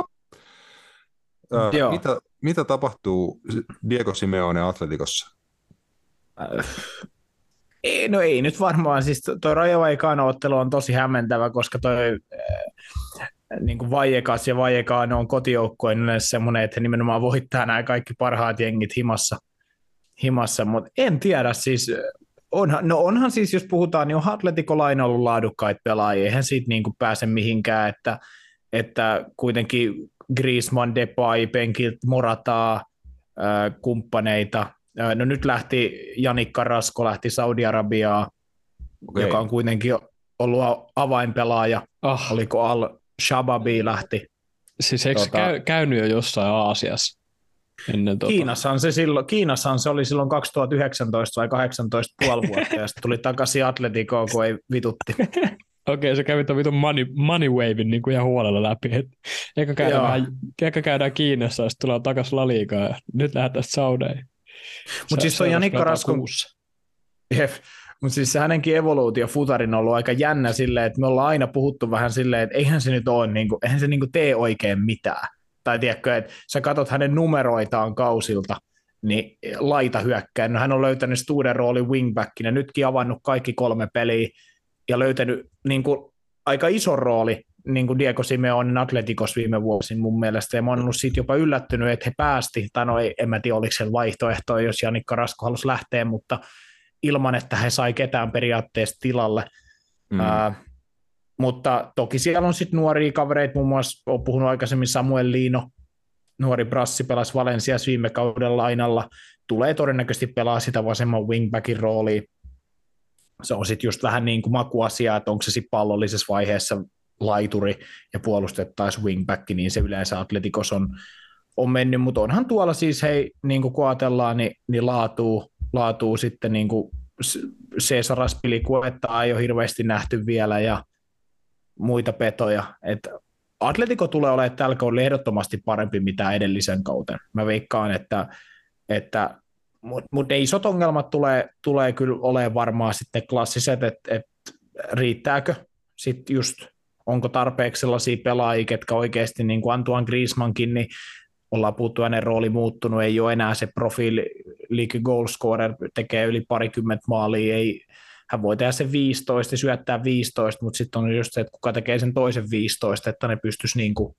Äh, mitä, mitä tapahtuu Diego Simeone Atletikossa? Äh, ei, no ei nyt varmaan, siis tuo Raja ottelu on tosi hämmentävä, koska toi äh, niin kuin Vajekas ja Vajekaano on kotijoukkueen yleensä semmoinen, että he nimenomaan voittaa nämä kaikki parhaat jengit himassa, himassa mutta en tiedä siis, onhan, no onhan siis, jos puhutaan, niin on Atletico Laina ollut laadukkaita pelaajia, eihän siitä niin kuin pääse mihinkään, että, että kuitenkin Griezmann, Depay, penkiltä Morataa, äh, kumppaneita, No nyt lähti Janikka Rasko lähti Saudi-Arabiaan, okay. joka on kuitenkin ollut avainpelaaja. Ah. Oliko Al Shababi lähti? Siis eikö tota, käy, käynyt jo jossain Aasiassa? Ennen tota... Kiinassahan, se silloin, Kiinassahan se oli silloin 2019 vai 18 puoli vuotta, ja sitten tuli takaisin Atleticoon, kun ei vitutti. Okei, se kävi tuon vitun money, money wavein niin kuin ihan huolella läpi. Et eka, käydään vähän, eka käydään Kiinassa ja sitten tullaan takaisin Laliikaan ja nyt lähdetään Saudeihin. Mutta siis on Janikka Raskon... Mutta siis hänenkin evoluutio futarin on ollut aika jännä silleen, että me ollaan aina puhuttu vähän silleen, että eihän se nyt ole, niin kuin, eihän se niin kuin tee oikein mitään. Tai tiedätkö, että sä katsot hänen numeroitaan kausilta, niin laita hyökkää. No, hän on löytänyt uuden roolin wingbackinä, nytkin avannut kaikki kolme peliä ja löytänyt niin kuin, aika iso rooli niin kuin Diego Simeonen Atletikos viime vuosin mun mielestä, ja mä oon ollut siitä jopa yllättynyt, että he päästi, tai no ei, en mä tiedä oliko se vaihtoehto, jos Janikka Rasko halusi lähteä, mutta ilman, että he sai ketään periaatteessa tilalle. Mm. Uh, mutta toki siellä on sitten nuoria kavereita, muun muassa olen puhunut aikaisemmin Samuel Liino, nuori brassi pelasi Valensias viime kauden lainalla, tulee todennäköisesti pelaa sitä vasemman wingbackin roolia. se on sitten just vähän niin kuin makuasia, että onko se sitten pallollisessa vaiheessa laituri ja puolustettaisiin wingback, niin se yleensä Atletikos on, on mennyt, mutta onhan tuolla siis, hei, niin kuin kun ajatellaan, niin, niin laatuu, laatuu sitten niin kuin Cesar Aspilicuetta ei ole hirveästi nähty vielä ja muita petoja, että Atletico tulee olemaan tällä kaudella ehdottomasti parempi mitä edellisen kauten. Mä veikkaan, että, että mutta mut isot ongelmat tulee, tulee kyllä olemaan varmaan sitten klassiset, että et riittääkö sitten just, onko tarpeeksi sellaisia pelaajia, ketkä oikeasti niin kuin Antoine Griezmannkin, niin ollaan puhuttu, hänen rooli muuttunut, ei ole enää se profiili, league goal scorer, tekee yli parikymmentä maalia, ei, hän voi tehdä sen 15 ja syöttää 15, mutta sitten on just se, että kuka tekee sen toisen 15, että ne pystyisi niin kuin,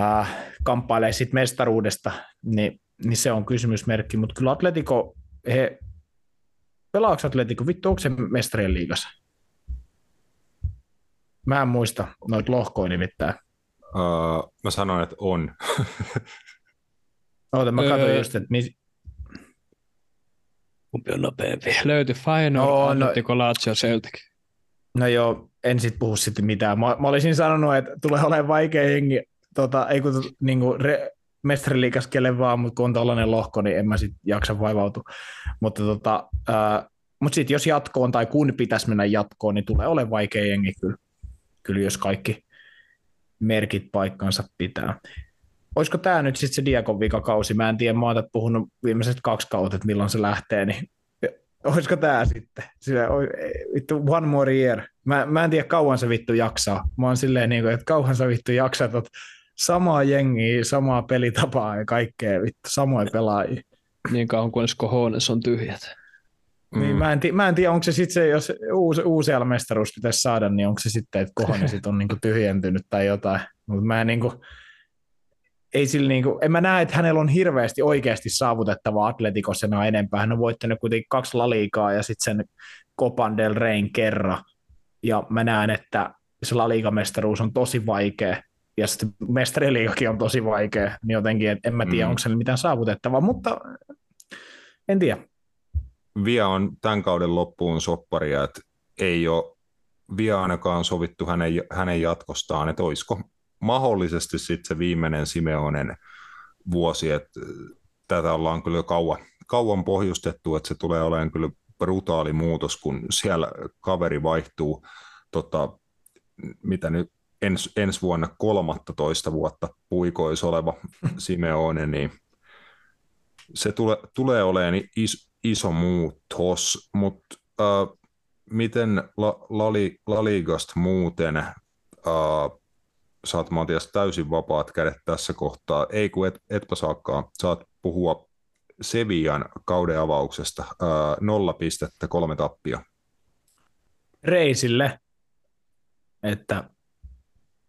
äh, kamppailemaan sit mestaruudesta, niin, niin, se on kysymysmerkki, mutta kyllä Atletico, he, pelaako Atletico, vittu, onko se mestarien liigassa? Mä en muista noita lohkoja nimittäin. Uh, mä sanon, että on. Oota, mä katson öö, just, että mis... Kumpi on nopeampi? Löytyi Feyenoord, no, Atletico, no, Lazio, Celtic. No joo, en sit puhu sitten mitään. Mä, mä olisin sanonut, että tulee olemaan vaikea hengi, tota, ei kun niin kuin re, mestariliikas kelle vaan, mutta kun on tällainen lohko, niin en mä sit jaksa vaivautua. Mutta tota, äh, mut sitten jos jatkoon tai kun pitäisi mennä jatkoon, niin tulee olemaan vaikea jengi kyllä, kyllä jos kaikki merkit paikkansa pitää. Olisiko tämä nyt sitten se Diakon vikakausi? Mä en tiedä, mä oon puhunut viimeiset kaksi kautta, että milloin se lähtee, niin olisiko tämä sitten? Sillä, vittu, one more year. Mä, mä en tiedä, kauan se vittu jaksaa. Mä oon silleen, niin kuin, että kauan sä vittu jaksat, että samaa jengiä, samaa pelitapaa ja kaikkea, vittu, samoin pelaajia. Niin kauan kuin kohones on tyhjät. Mm. Niin, mä, en tii, mä en tiedä, onko se sitten se, jos uusi, uusi mestaruus pitäisi saada, niin onko se sitten, että kohonen sit on niinku tyhjentynyt tai jotain. Mutta mä en niinku, ei sillä niinku, en mä näe, että hänellä on hirveästi oikeasti saavutettavaa Atletikossa enää enempää. Hän on voittanut kuitenkin kaksi laliikaa ja sitten sen Copan del Rein kerran. Ja mä näen, että se laliikamestaruus on tosi vaikea ja sitten mestariliikakin on tosi vaikea, niin jotenkin, että en mä tiedä, mm. onko se mitään saavutettavaa, mutta en tiedä. Via on tämän kauden loppuun sopparia, että ei ole vielä ainakaan sovittu hänen, hänen jatkostaan, että olisiko mahdollisesti sitten se viimeinen Simeonen vuosi, että tätä ollaan kyllä kauan, kauan pohjustettu, että se tulee olemaan kyllä brutaali muutos, kun siellä kaveri vaihtuu, tota, mitä nyt ens, ensi vuonna 13 vuotta puikois oleva Simeone, niin se tule, tulee olemaan is, iso muutos, mutta äh, miten La, Lali, Laligasta muuten, äh, saat Matias täysin vapaat kädet tässä kohtaa, ei kun et, etpä saakaan, saat puhua Sevian kauden avauksesta, äh, nolla pistettä, kolme tappia. Reisille, että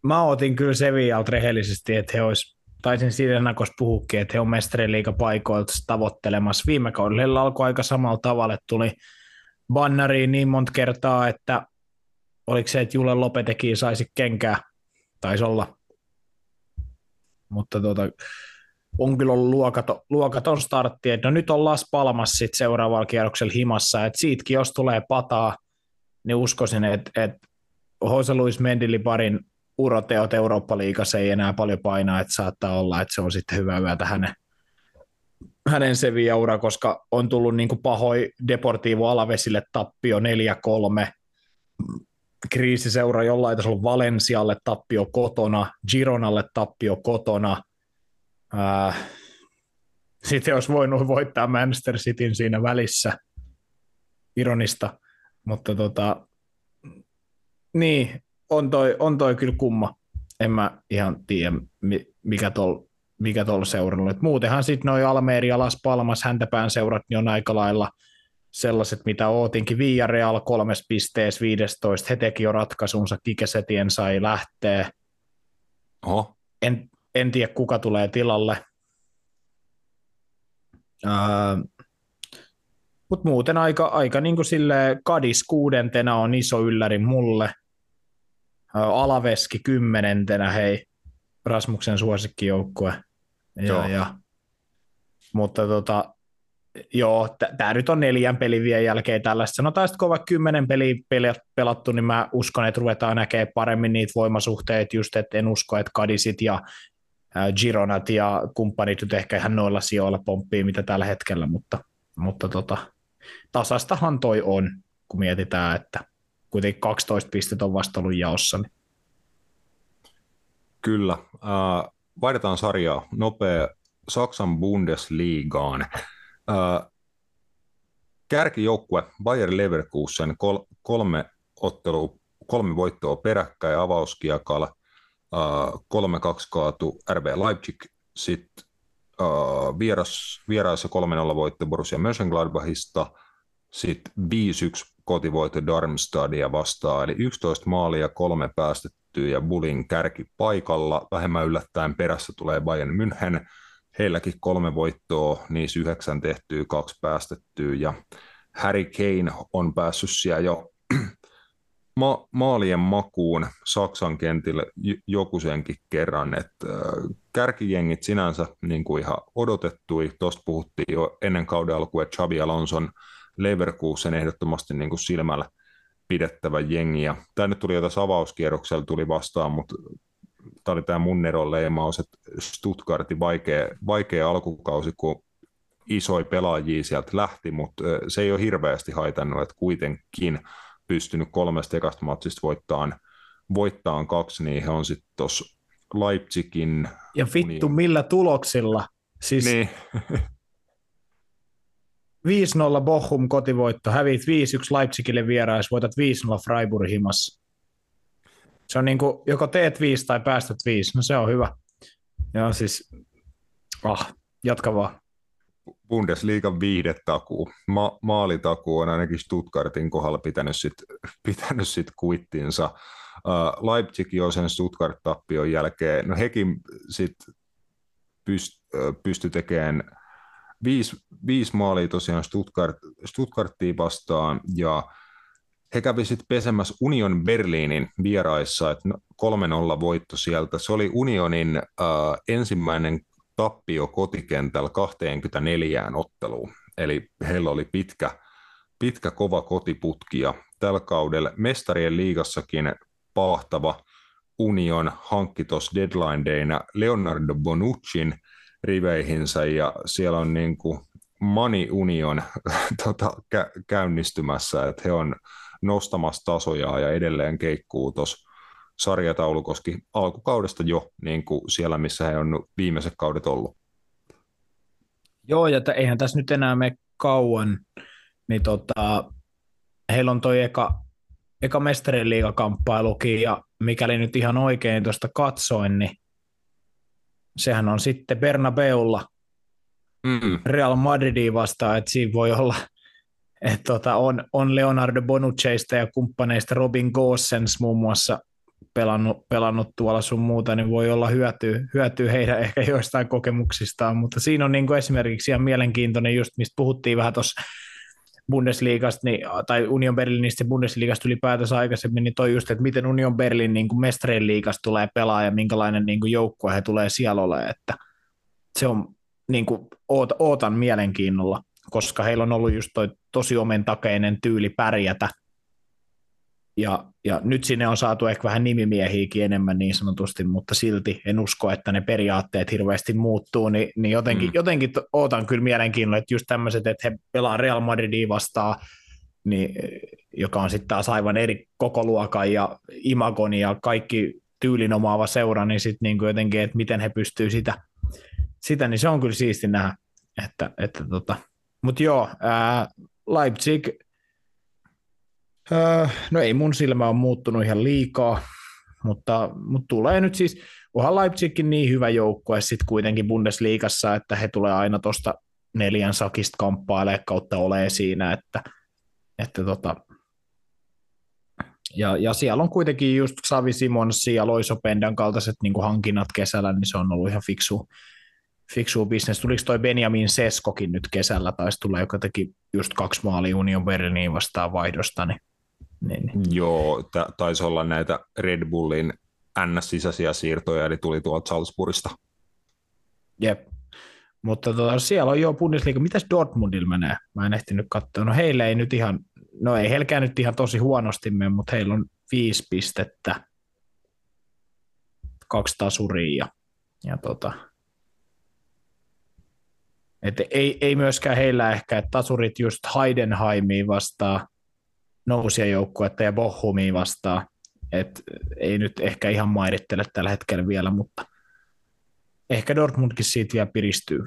mä otin kyllä Sevialta rehellisesti, että he olisi, taisin siitä ennakossa puhukin, että he on mestariliikapaikoilta tavoittelemassa. Viime kaudella heillä alkoi aika samalla tavalla, että tuli bannariin niin monta kertaa, että oliko se, että Jule Lopeteki saisi kenkää, taisi olla. Mutta tuota, on kyllä ollut luokaton, luokaton startti, no nyt on Las Palmas sit seuraavalla kierroksella himassa, että siitäkin jos tulee pataa, niin uskoisin, että, että Jose Luis Mendilibarin uroteot Eurooppa-liigassa ei enää paljon painaa, että saattaa olla, että se on sitten hyvä yötä hänen, hänen Sevilla-ura, koska on tullut niin pahoi Deportivo Alavesille tappio 4-3, kriisiseura jollain tasolla Valensialle tappio kotona, Gironalle tappio kotona, sitten olisi voinut voittaa Manchester Cityn siinä välissä, ironista, mutta tota, niin, on toi, on toi kyllä kumma. En mä ihan tiedä, mikä tuolla mikä tol. Et muutenhan sitten noin Almeria, Las Palmas, häntäpään seurat niin on aika lailla sellaiset, mitä ootinkin. Villarreal kolmes pisteessä 15, he teki jo ratkaisunsa, Kikesetien sai lähteä. Oho. En, en tiedä, kuka tulee tilalle. Uh, Mutta muuten aika, aika niin kuin sille Kadis kuudentena on iso ylläri mulle – Alaveski kymmenentenä, hei, Rasmuksen suosikkijoukkue. Ja, ja, mutta tota, joo, tämä nyt on neljän pelin vielä jälkeen tällaista. Sanotaan, että kova kymmenen peliä pelattu, niin mä uskon, että ruvetaan näkemään paremmin niitä voimasuhteita, just että en usko, että Kadisit ja Gironat ja kumppanit nyt ehkä ihan noilla sijoilla pomppii, mitä tällä hetkellä, mutta, mutta tota, tasastahan toi on, kun mietitään, että kuitenkin 12 pistettä on vasta ollut jaossa. Niin. Kyllä. Äh, vaihdetaan sarjaa. Nopea Saksan Bundesligaan. Äh, kärkijoukkue Bayer Leverkusen kol, kolme, ottelu, kolme voittoa peräkkäin avauskiekalla, äh, 3-2 kaatu RB Leipzig, sitten äh, vieras, vieraissa 3-0 voitto Borussia Mönchengladbachista, sitten 5-1 kotivoitto Darmstadia vastaan, eli 11 maalia, kolme päästettyä ja Bulin kärki paikalla. Vähemmän yllättäen perässä tulee Bayern München, heilläkin kolme voittoa, niissä yhdeksän tehtyä, kaksi päästettyä ja Harry Kane on päässyt siellä jo ma- maalien makuun Saksan kentille joku senkin kerran, että kärkijengit sinänsä niin kuin ihan odotettui, tuosta puhuttiin jo ennen kauden alkua, että Xabi Alonson Leverkusen ehdottomasti niin kuin silmällä pidettävä jengi. Tämä nyt tuli jo tässä avauskierroksella tuli vastaan, mutta tämä oli tämä mun leimaus, että Stuttgartin vaikea, vaikea alkukausi, kun isoi pelaajia sieltä lähti, mutta se ei ole hirveästi haitannut, että kuitenkin pystynyt kolmesta ekasta matsista voittaan, voittaan kaksi, niin he on sitten tuossa Leipzigin... Ja vittu, uni... millä tuloksilla? Siis niin. 5-0 Bochum kotivoitto, hävit 5-1 Leipzigille vierais, voitat 5-0 Freiburg himassa. Se on niin kuin, joko teet 5 tai päästät 5, no se on hyvä. Joo, siis, ah, jatka vaan. Bundesliigan viihdetakuu, Ma- maalitakuu on ainakin Stuttgartin kohdalla pitänyt sit, pitänyt sit kuittinsa. Uh, Leipzig jo sen Stuttgart-tappion jälkeen, no hekin sitten pyst, uh, pysty tekemään viisi, viisi maalia tosiaan Stuttgart, Stuttgarttiin vastaan, ja he kävi sitten pesemässä Union Berliinin vieraissa, että 3-0 voitto sieltä. Se oli Unionin uh, ensimmäinen tappio kotikentällä 24 otteluun, eli heillä oli pitkä, pitkä kova kotiputki, ja tällä kaudella mestarien liigassakin pahtava Union hankki tuossa deadline dayna Leonardo Bonuccin – riveihinsä ja siellä on niin kuin Money Union tota, kä- käynnistymässä, että he on nostamassa tasoja ja edelleen keikkuu tuossa sarjataulukoski alkukaudesta jo niin kuin siellä, missä he on viimeiset kaudet ollut. Joo, ja eihän tässä nyt enää mene kauan, niin tota, heillä on toi eka, eka mestarien liigakamppailukin, ja mikäli nyt ihan oikein tuosta katsoin, niin sehän on sitten Bernabeulla mm. Real Madridiin vastaan, että siinä voi olla, että tota, on, on Leonardo Bonucciista ja kumppaneista Robin Gossens muun muassa pelannut, pelannut tuolla sun muuta, niin voi olla hyötyä, hyötyä heidän ehkä joistain kokemuksistaan, mutta siinä on niin kuin esimerkiksi ihan mielenkiintoinen just, mistä puhuttiin vähän tuossa Bundesliigasta, niin, tai Union Berlinistä ja Bundesliigasta ylipäätänsä aikaisemmin, niin toi just, että miten Union Berlin niin mestarien liigasta tulee pelaa ja minkälainen niin kuin joukkue he tulee siellä olemaan, että se on niin kuin, oot, ootan mielenkiinnolla, koska heillä on ollut just toi tosi omentakeinen tyyli pärjätä ja, ja nyt sinne on saatu ehkä vähän nimimiehiäkin enemmän niin sanotusti, mutta silti en usko, että ne periaatteet hirveästi muuttuu, niin, niin jotenkin, mm. jotenkin ootan kyllä mielenkiinnolla, että just tämmöiset, että he pelaa Real Madridia vastaan, niin, joka on sitten taas aivan eri kokoluokan ja imagon ja kaikki tyylin omaava seura, niin sitten niin jotenkin, että miten he pystyvät sitä, sitä, niin se on kyllä siisti nähdä. Että, että tota. Mutta joo, ää, Leipzig. Öö, no ei mun silmä on muuttunut ihan liikaa, mutta, mutta tulee nyt siis, onhan Leipzigkin niin hyvä joukkue sitten kuitenkin Bundesliigassa, että he tulee aina tuosta neljän sakista kamppailemaan kautta olee siinä, että, että tota, ja, ja siellä on kuitenkin just Savi Simons ja Loiso Pendan kaltaiset niin hankinnat kesällä, niin se on ollut ihan fiksu, fiksu bisnes. Tuliko toi Benjamin Seskokin nyt kesällä, taisi tulla, joka teki just kaksi maali Union Berliniin vastaan vaihdosta, niin niin, niin. Joo, t- taisi olla näitä Red Bullin NS-sisäisiä siirtoja, eli tuli tuolta Salzburgista. Jep. Mutta tota, siellä on jo Bundesliga. Mitäs Dortmundilla menee? Mä en ehtinyt katsoa. No heillä ei nyt ihan, no ei heilläkään nyt ihan tosi huonosti mene, mutta heillä on viisi pistettä, kaksi tasuria. Ja, ja tota, et ei, ei myöskään heillä ehkä, että tasurit just Heidenheimiin vastaa nousia joukkuetta ja Bochumiin vastaa. Et ei nyt ehkä ihan mairittele tällä hetkellä vielä, mutta ehkä Dortmundkin siitä vielä piristyy.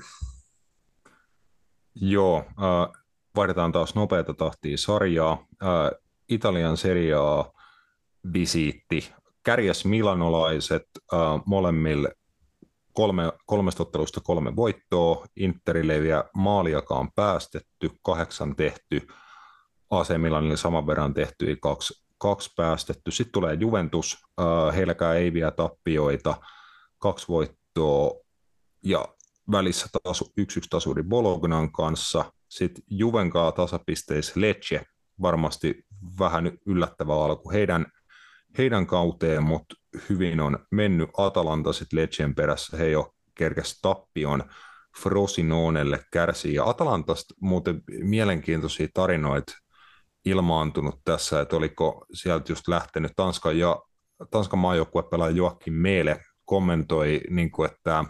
Joo, äh, vaihdetaan taas nopeata tahtia sarjaa. Äh, Italian seriaa visiitti. Kärjäs milanolaiset äh, molemmille kolme, kolmesta ottelusta kolme voittoa, Interille ei vielä maaliakaan päästetty, kahdeksan tehty, AC Milanille saman verran tehty, kaksi, kaksi päästetty. Sitten tulee Juventus, heilläkään ei vielä tappioita, kaksi voittoa. Ja välissä taas yksi yksi tasuri Bolognan kanssa. Sitten Juvenkaa tasapisteissä Lecce, varmasti vähän yllättävä alku heidän, heidän kauteen, mutta hyvin on mennyt Atalanta sitten Lecen perässä, he jo kerkäs tappion Frosinonelle kärsii. Ja Atalantasta muuten mielenkiintoisia tarinoita ilmaantunut tässä, että oliko sieltä just lähtenyt Tanskan, ja, Tanskan maajoukkuepelaaja Joakim Meele kommentoi, niin kuin, että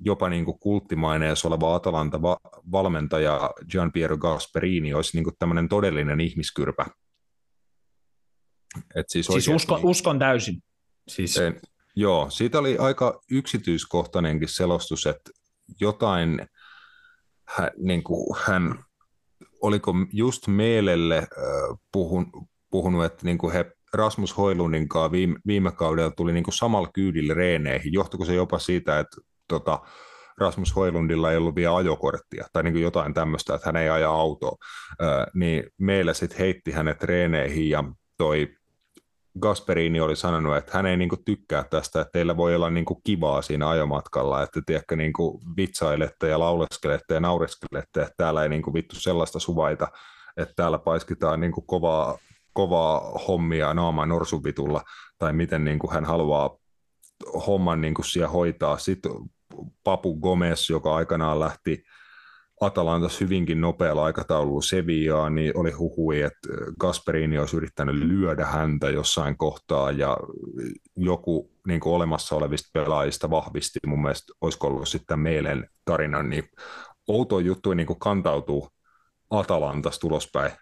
jopa niin kuin kulttimaineessa oleva Atalanta-valmentaja Gian Piero Gasperini olisi niin kuin tämmöinen todellinen ihmiskyrpä. Et siis siis uskon, uskon täysin. Siis... En, joo, siitä oli aika yksityiskohtainenkin selostus, että jotain hän, niin kuin hän oliko just Meelelle äh, puhun, puhunut, että niin kuin he Rasmus Hoilundin kanssa viime, viime kaudella tuli niin kuin samalla kyydillä reeneihin. Johtuiko se jopa siitä, että tota, Rasmus Hoilundilla ei ollut vielä ajokorttia tai niin kuin jotain tämmöistä, että hän ei aja autoa, äh, niin meillä sitten heitti hänet reeneihin ja toi Gasperini oli sanonut, että hän ei niinku tykkää tästä, että teillä voi olla niinku kivaa siinä ajomatkalla, että tiedätkö, niinku vitsailette ja lauleskelette ja naureskelette, että täällä ei niinku vittu sellaista suvaita, että täällä paiskitaan niinku kovaa, kovaa hommia naaman norsuvitulla, tai miten niinku hän haluaa homman niinku siellä hoitaa. Sitten Papu Gomez, joka aikanaan lähti Atalantas hyvinkin nopealla aikataululla Sevillaa, niin oli huhui, että Gasperini olisi yrittänyt lyödä häntä jossain kohtaa ja joku niin kuin olemassa olevista pelaajista vahvisti, mun mielestä olisiko ollut sitten Meelen tarina, niin outo juttu niin kuin kantautuu Atalantasta tulospäin.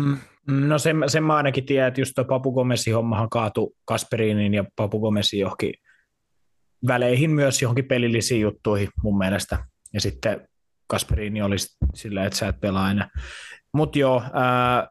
Mm, no sen, sen mä ainakin tiedän, että just tuo Papu Gomesin hommahan kaatui Kasperinin ja Papu Gomesin johonkin väleihin myös johonkin pelillisiin juttuihin mun mielestä. Ja sitten Kasperini olisi sillä, että sä et pelaa aina. Mutta joo, ää,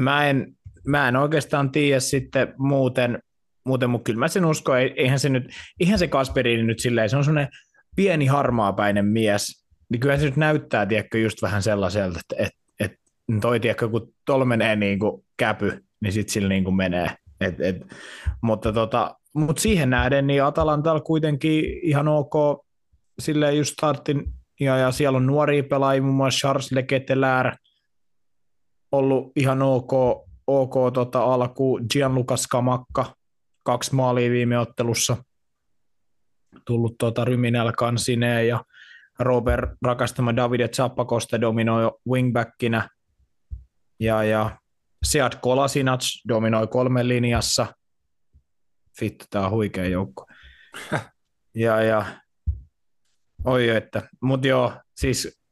mä, en, mä en oikeastaan tiedä sitten muuten, muuten mutta kyllä mä sen uskon, eihän se nyt, ihan se Kasperini nyt silleen, se on semmoinen pieni harmaapäinen mies, niin kyllä se nyt näyttää, tiedätkö, just vähän sellaiselta, että, että, että toi, tiedätkö, kun tuolla menee niin kuin käpy, niin sitten sillä niin kuin menee. Et, et, mutta, tota, mutta siihen nähden, niin Atalantalla kuitenkin ihan ok silleen just startin, ja, ja siellä on nuoria pelaajia, muun muassa Charles Leketelär, ollut ihan ok, ok tota alku, Gianluca Skamakka, kaksi maalia viime ottelussa, tullut tota Ryminällä kansineen, ja Robert rakastama Davide Zappakosta dominoi wingbackina, ja, ja Seat Kolasinac dominoi kolmen linjassa, Vittu, tämä on huikea joukko. ja, ja Oi että, mutta joo, siis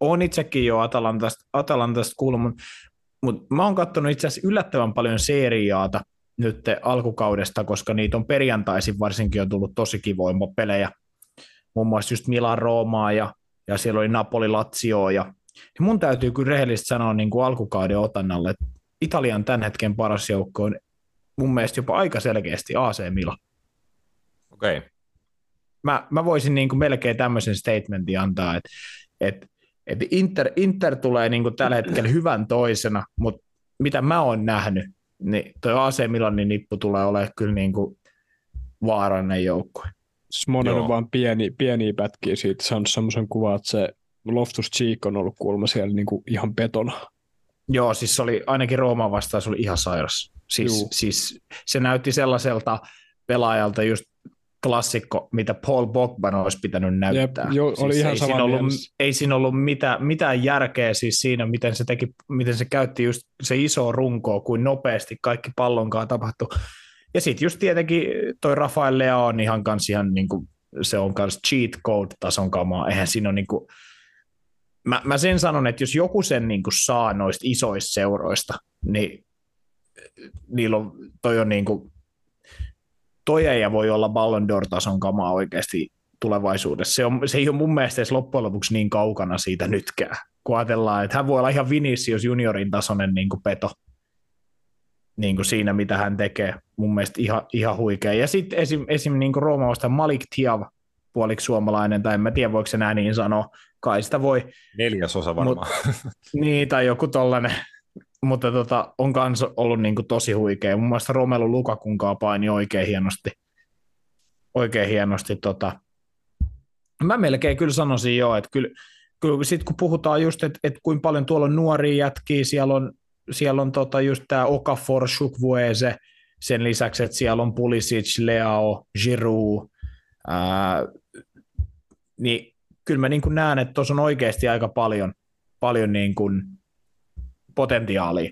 on itsekin jo Atalantasta, Atalantasta kuullut, mutta mut mä oon katsonut itse asiassa yllättävän paljon seriaata nyt alkukaudesta, koska niitä on perjantaisin varsinkin on tullut tosi kivoja pelejä, muun muassa just Milan Roomaa ja, ja siellä oli Napoli Lazio ja, ja mun täytyy kyllä rehellisesti sanoa niin kuin alkukauden otannalle, että Italian tämän hetken paras joukko on mun mielestä jopa aika selkeästi AC Milan. Okei. Okay mä, mä voisin niin kuin melkein tämmöisen statementin antaa, että, että, että Inter, Inter tulee niin kuin tällä hetkellä hyvän toisena, mutta mitä mä oon nähnyt, niin toi AC Milanin nippu tulee olemaan kyllä niin kuin vaarallinen joukkue. Smone on vaan pieni, pieniä pätkiä siitä, saanut semmoisen kuvan, että se Loftus Cheek on ollut kuulemma siellä niin kuin ihan betona. Joo, siis se oli ainakin Rooman vastaan, se oli ihan sairas. Siis, siis se näytti sellaiselta pelaajalta just klassikko, mitä Paul Bogban olisi pitänyt näyttää. Jep, jo, oli siis ihan ei, siinä ollut, mielessä. ei siinä ollut mitään, mitään järkeä siis siinä, miten se, teki, miten se käytti just se iso runko, kuin nopeasti kaikki pallonkaan tapahtui. Ja sitten just tietenkin toi Rafael Lea on ihan kans ihan niin kuin, se on kans cheat code-tason kamaa. Eihän siinä ole niin kuin, mä, mä sen sanon, että jos joku sen niin kuin saa noista isoista seuroista, niin niillä on, toi on niin kuin, toi ei voi olla Ballon d'Or-tason kamaa oikeasti tulevaisuudessa. Se, on, se ei ole mun mielestä edes loppujen lopuksi niin kaukana siitä nytkään, kun ajatellaan, että hän voi olla ihan Vinicius juniorin tasoinen niin kuin peto niin kuin siinä, mitä hän tekee. Mun mielestä ihan, ihan huikea. Ja sitten esim, esim niin kuin Roomausta Malik Tiav, puoliksi suomalainen, tai en mä tiedä voiko se näin niin sanoa, kai sitä voi, Neljäsosa varmaan. niin, tai joku tollainen, mutta tota, on kans ollut niin kuin tosi huikea. Mun mielestä Romelu Lukakunkaan paini oikein hienosti. Oikein hienosti. Tota. Mä melkein kyllä sanoisin jo, että kyllä, kyllä sit kun puhutaan just, että, että kuinka paljon tuolla on nuoria jätkiä, siellä on, siellä on tota just tämä Okafor, Shukvueze, sen lisäksi, että siellä on Pulisic, Leao, Giroud, ää, niin kyllä mä niin näen, että tuossa on oikeasti aika paljon, paljon niin kuin potentiaalia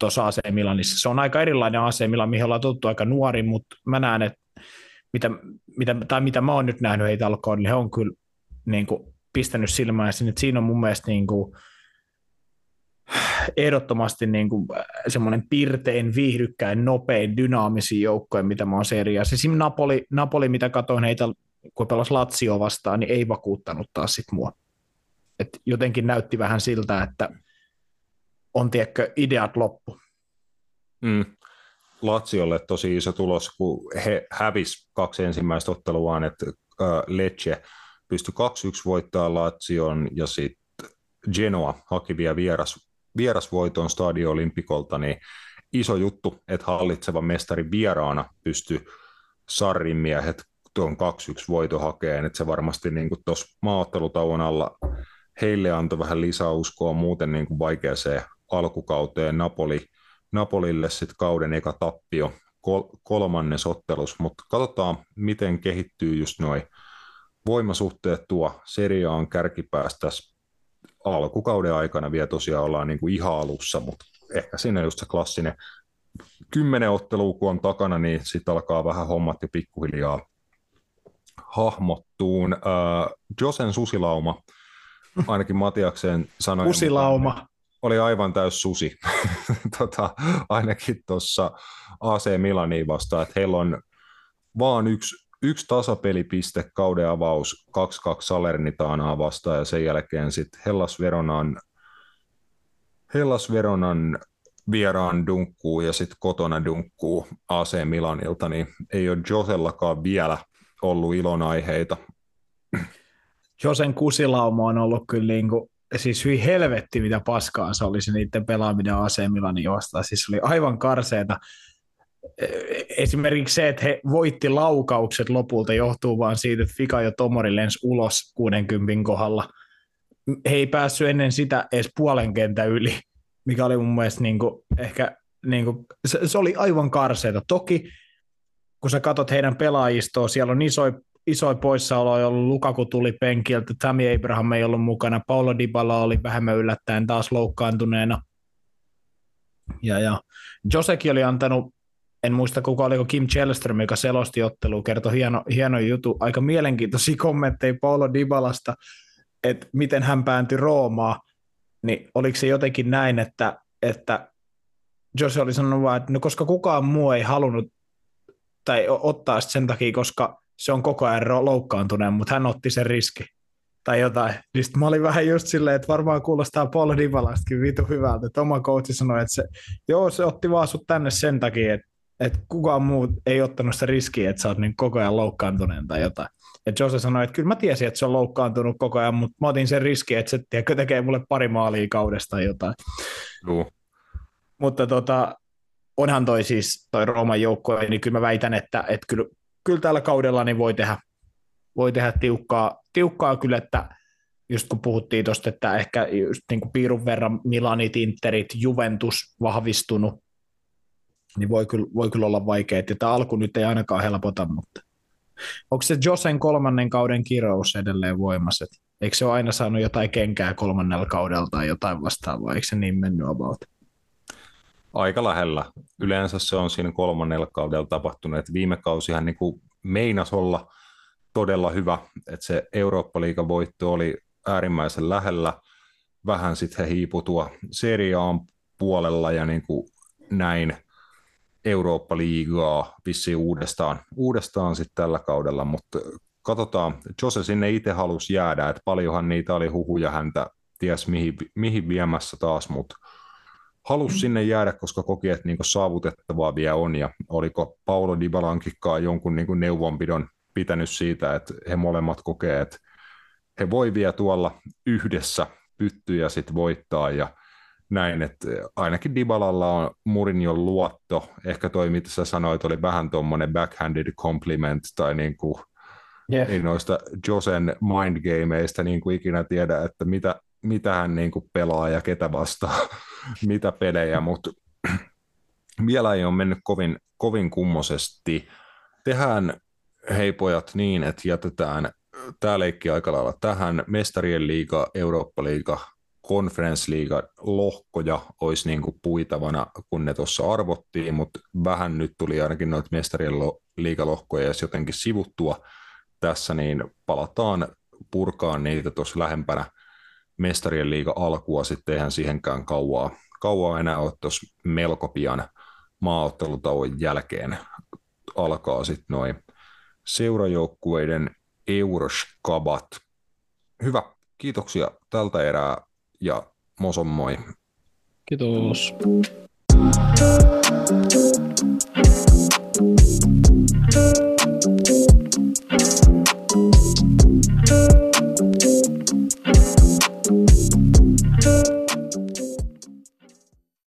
tuossa AC Milanissa. Se on aika erilainen AC Milan, mihin ollaan tuttu aika nuori, mutta mä näen, että mitä, mitä, tai mitä mä oon nyt nähnyt heitä alkoon, niin he on kyllä niin kuin pistänyt silmään sinne, että siinä on mun mielestä niin kuin, ehdottomasti niin kuin semmoinen pirtein, viihdykkäin, nopein, dynaamisin joukkoja, mitä mä oon seriassa. Esim. Napoli, Napoli, mitä katoin heitä, kun pelas Lazio vastaan, niin ei vakuuttanut taas sit mua. Et jotenkin näytti vähän siltä, että on tiedätkö, ideat loppu. Mm. Laziolle tosi iso tulos, kun he hävis kaksi ensimmäistä otteluaan, että äh, Lecce pystyi 2-1 voittaa Lazion ja sitten Genoa haki vielä vieras, vierasvoiton Stadio Olympikolta, niin iso juttu, että hallitseva mestari vieraana pystyi Sarrin miehet tuon 2-1 voito hakeen, että se varmasti niin tuossa maaottelutauon alla heille antoi vähän lisäuskoa muuten niin vaikeaseen alkukauteen Napoli, Napolille sitten kauden eka tappio kol, kolmannes ottelus, mutta katsotaan miten kehittyy just noin voimasuhteet tuo seriaan kärkipäästä alkukauden aikana vielä tosiaan ollaan niin kuin ihan alussa, mutta ehkä siinä just se klassinen kymmenen ottelua kun on takana, niin sitten alkaa vähän hommat jo pikkuhiljaa hahmottuun. Äh, Josen susilauma, ainakin Matiakseen sanoi. Kusilauma. Oli aivan täys susi, tota, ainakin tuossa AC Milaniin vastaan, että heillä on vaan yksi, yksi tasapelipiste kauden avaus 2-2 Salernitaanaa vastaan ja sen jälkeen sitten Hellas Veronan, Hellas Veronan vieraan dunkkuu ja sitten kotona dunkkuu AC Milanilta, niin ei ole Josellakaan vielä ollut ilonaiheita. Josen kusilauma on ollut kyllä niin kuin, siis hyvin helvetti, mitä paskaa se oli se niiden pelaaminen AC Milanin vastaan. Siis oli aivan karseeta. Esimerkiksi se, että he voitti laukaukset lopulta, johtuu vaan siitä, että Fika ja Tomori lensi ulos 60 kohdalla. He ei päässyt ennen sitä edes puolen kentän yli, mikä oli mun mielestä niin kuin, ehkä, niin kuin, se, se oli aivan karseeta. Toki kun sä katsot heidän pelaajistoa, siellä on isoja isoja poissaoloja ollut, Lukaku tuli penkiltä, Tammy Abraham ei ollut mukana, Paulo Dybala oli vähemmän yllättäen taas loukkaantuneena. Ja, ja Josekin oli antanut, en muista kuka oliko Kim Chelström, joka selosti ottelua, kertoi hieno, hieno jutu, aika mielenkiintoisia kommentteja Paulo Dybalasta, että miten hän pääntyi Roomaan, niin oliko se jotenkin näin, että, että Jose oli sanonut vaan, että no koska kukaan muu ei halunnut tai ottaa sen takia, koska se on koko ajan loukkaantuneen, mutta hän otti sen riski tai jotain. Niin mä olin vähän just silleen, että varmaan kuulostaa Paul Dybalastakin vitu hyvältä, että oma coachi sanoi, että se, joo, se otti vaan sut tänne sen takia, että, että kukaan muu ei ottanut sitä riskiä, että sä oot niin koko ajan loukkaantuneen tai jotain. Ja Jose sanoi, että kyllä mä tiesin, että se on loukkaantunut koko ajan, mutta mä otin sen riski, että se tiedätkö, tekee mulle pari maalia kaudesta tai jotain. Joo. Mutta tota, onhan toi siis toi Rooman joukko, niin kyllä mä väitän, että, että kyllä kyllä tällä kaudella niin voi tehdä, voi tehdä tiukkaa, tiukkaa kyllä, että just kun puhuttiin tuosta, että ehkä just niin kuin piirun verran Milanit, Interit, Juventus vahvistunut, niin voi kyllä, voi kyllä olla vaikea. Että tämä alku nyt ei ainakaan helpota, mutta Onko se Josen kolmannen kauden kirous edelleen voimassa? Eikö se ole aina saanut jotain kenkää kolmannella kaudella tai jotain vastaavaa? Eikö se niin mennyt about? Aika lähellä. Yleensä se on siinä kolmannella kaudella tapahtunut. Että viime kausihan niin kuin meinas olla todella hyvä, että se Eurooppa-liigan voitto oli äärimmäisen lähellä. Vähän sitten he hiiputua seriaan puolella ja niin kuin näin Eurooppa-liigaa vissiin uudestaan, uudestaan sitten tällä kaudella, mutta katsotaan, Jose sinne itse halusi jäädä, että paljonhan niitä oli huhuja häntä, ties mihin, mihin viemässä taas, mutta halusi sinne jäädä, koska koki, että niinku saavutettavaa vielä on, ja oliko Paulo Dybalankikkaa jonkun niinku neuvonpidon pitänyt siitä, että he molemmat kokee, että he voi vielä tuolla yhdessä pyttyjä sitten voittaa, ja näin, että ainakin Dybalalla on Murinjon luotto. Ehkä toi, mitä sä sanoit, oli vähän tuommoinen backhanded compliment tai niin kuin, yeah. ei noista Josen mindgameista niin kuin ikinä tiedä, että mitä, mitä hän niin kuin pelaa ja ketä vastaa, mitä pelejä, mutta vielä ei ole mennyt kovin, kovin kummosesti. Tehdään, hei pojat, niin, että jätetään tämä leikki aika lailla tähän. Mestarien liiga, Eurooppa-liiga, Conference lohkoja olisi niin kuin puitavana, kun ne tuossa arvottiin, mutta vähän nyt tuli ainakin noita mestarien liigalohkoja jos jotenkin sivuttua tässä, niin palataan purkaan niitä tuossa lähempänä mestarien liiga alkua, sitten eihän siihenkään kauaa, kauaa enää ole tuossa melko pian maaottelutauon jälkeen alkaa sitten noin seurajoukkueiden euroskabat. Hyvä, kiitoksia tältä erää ja moson moi. Kiitos.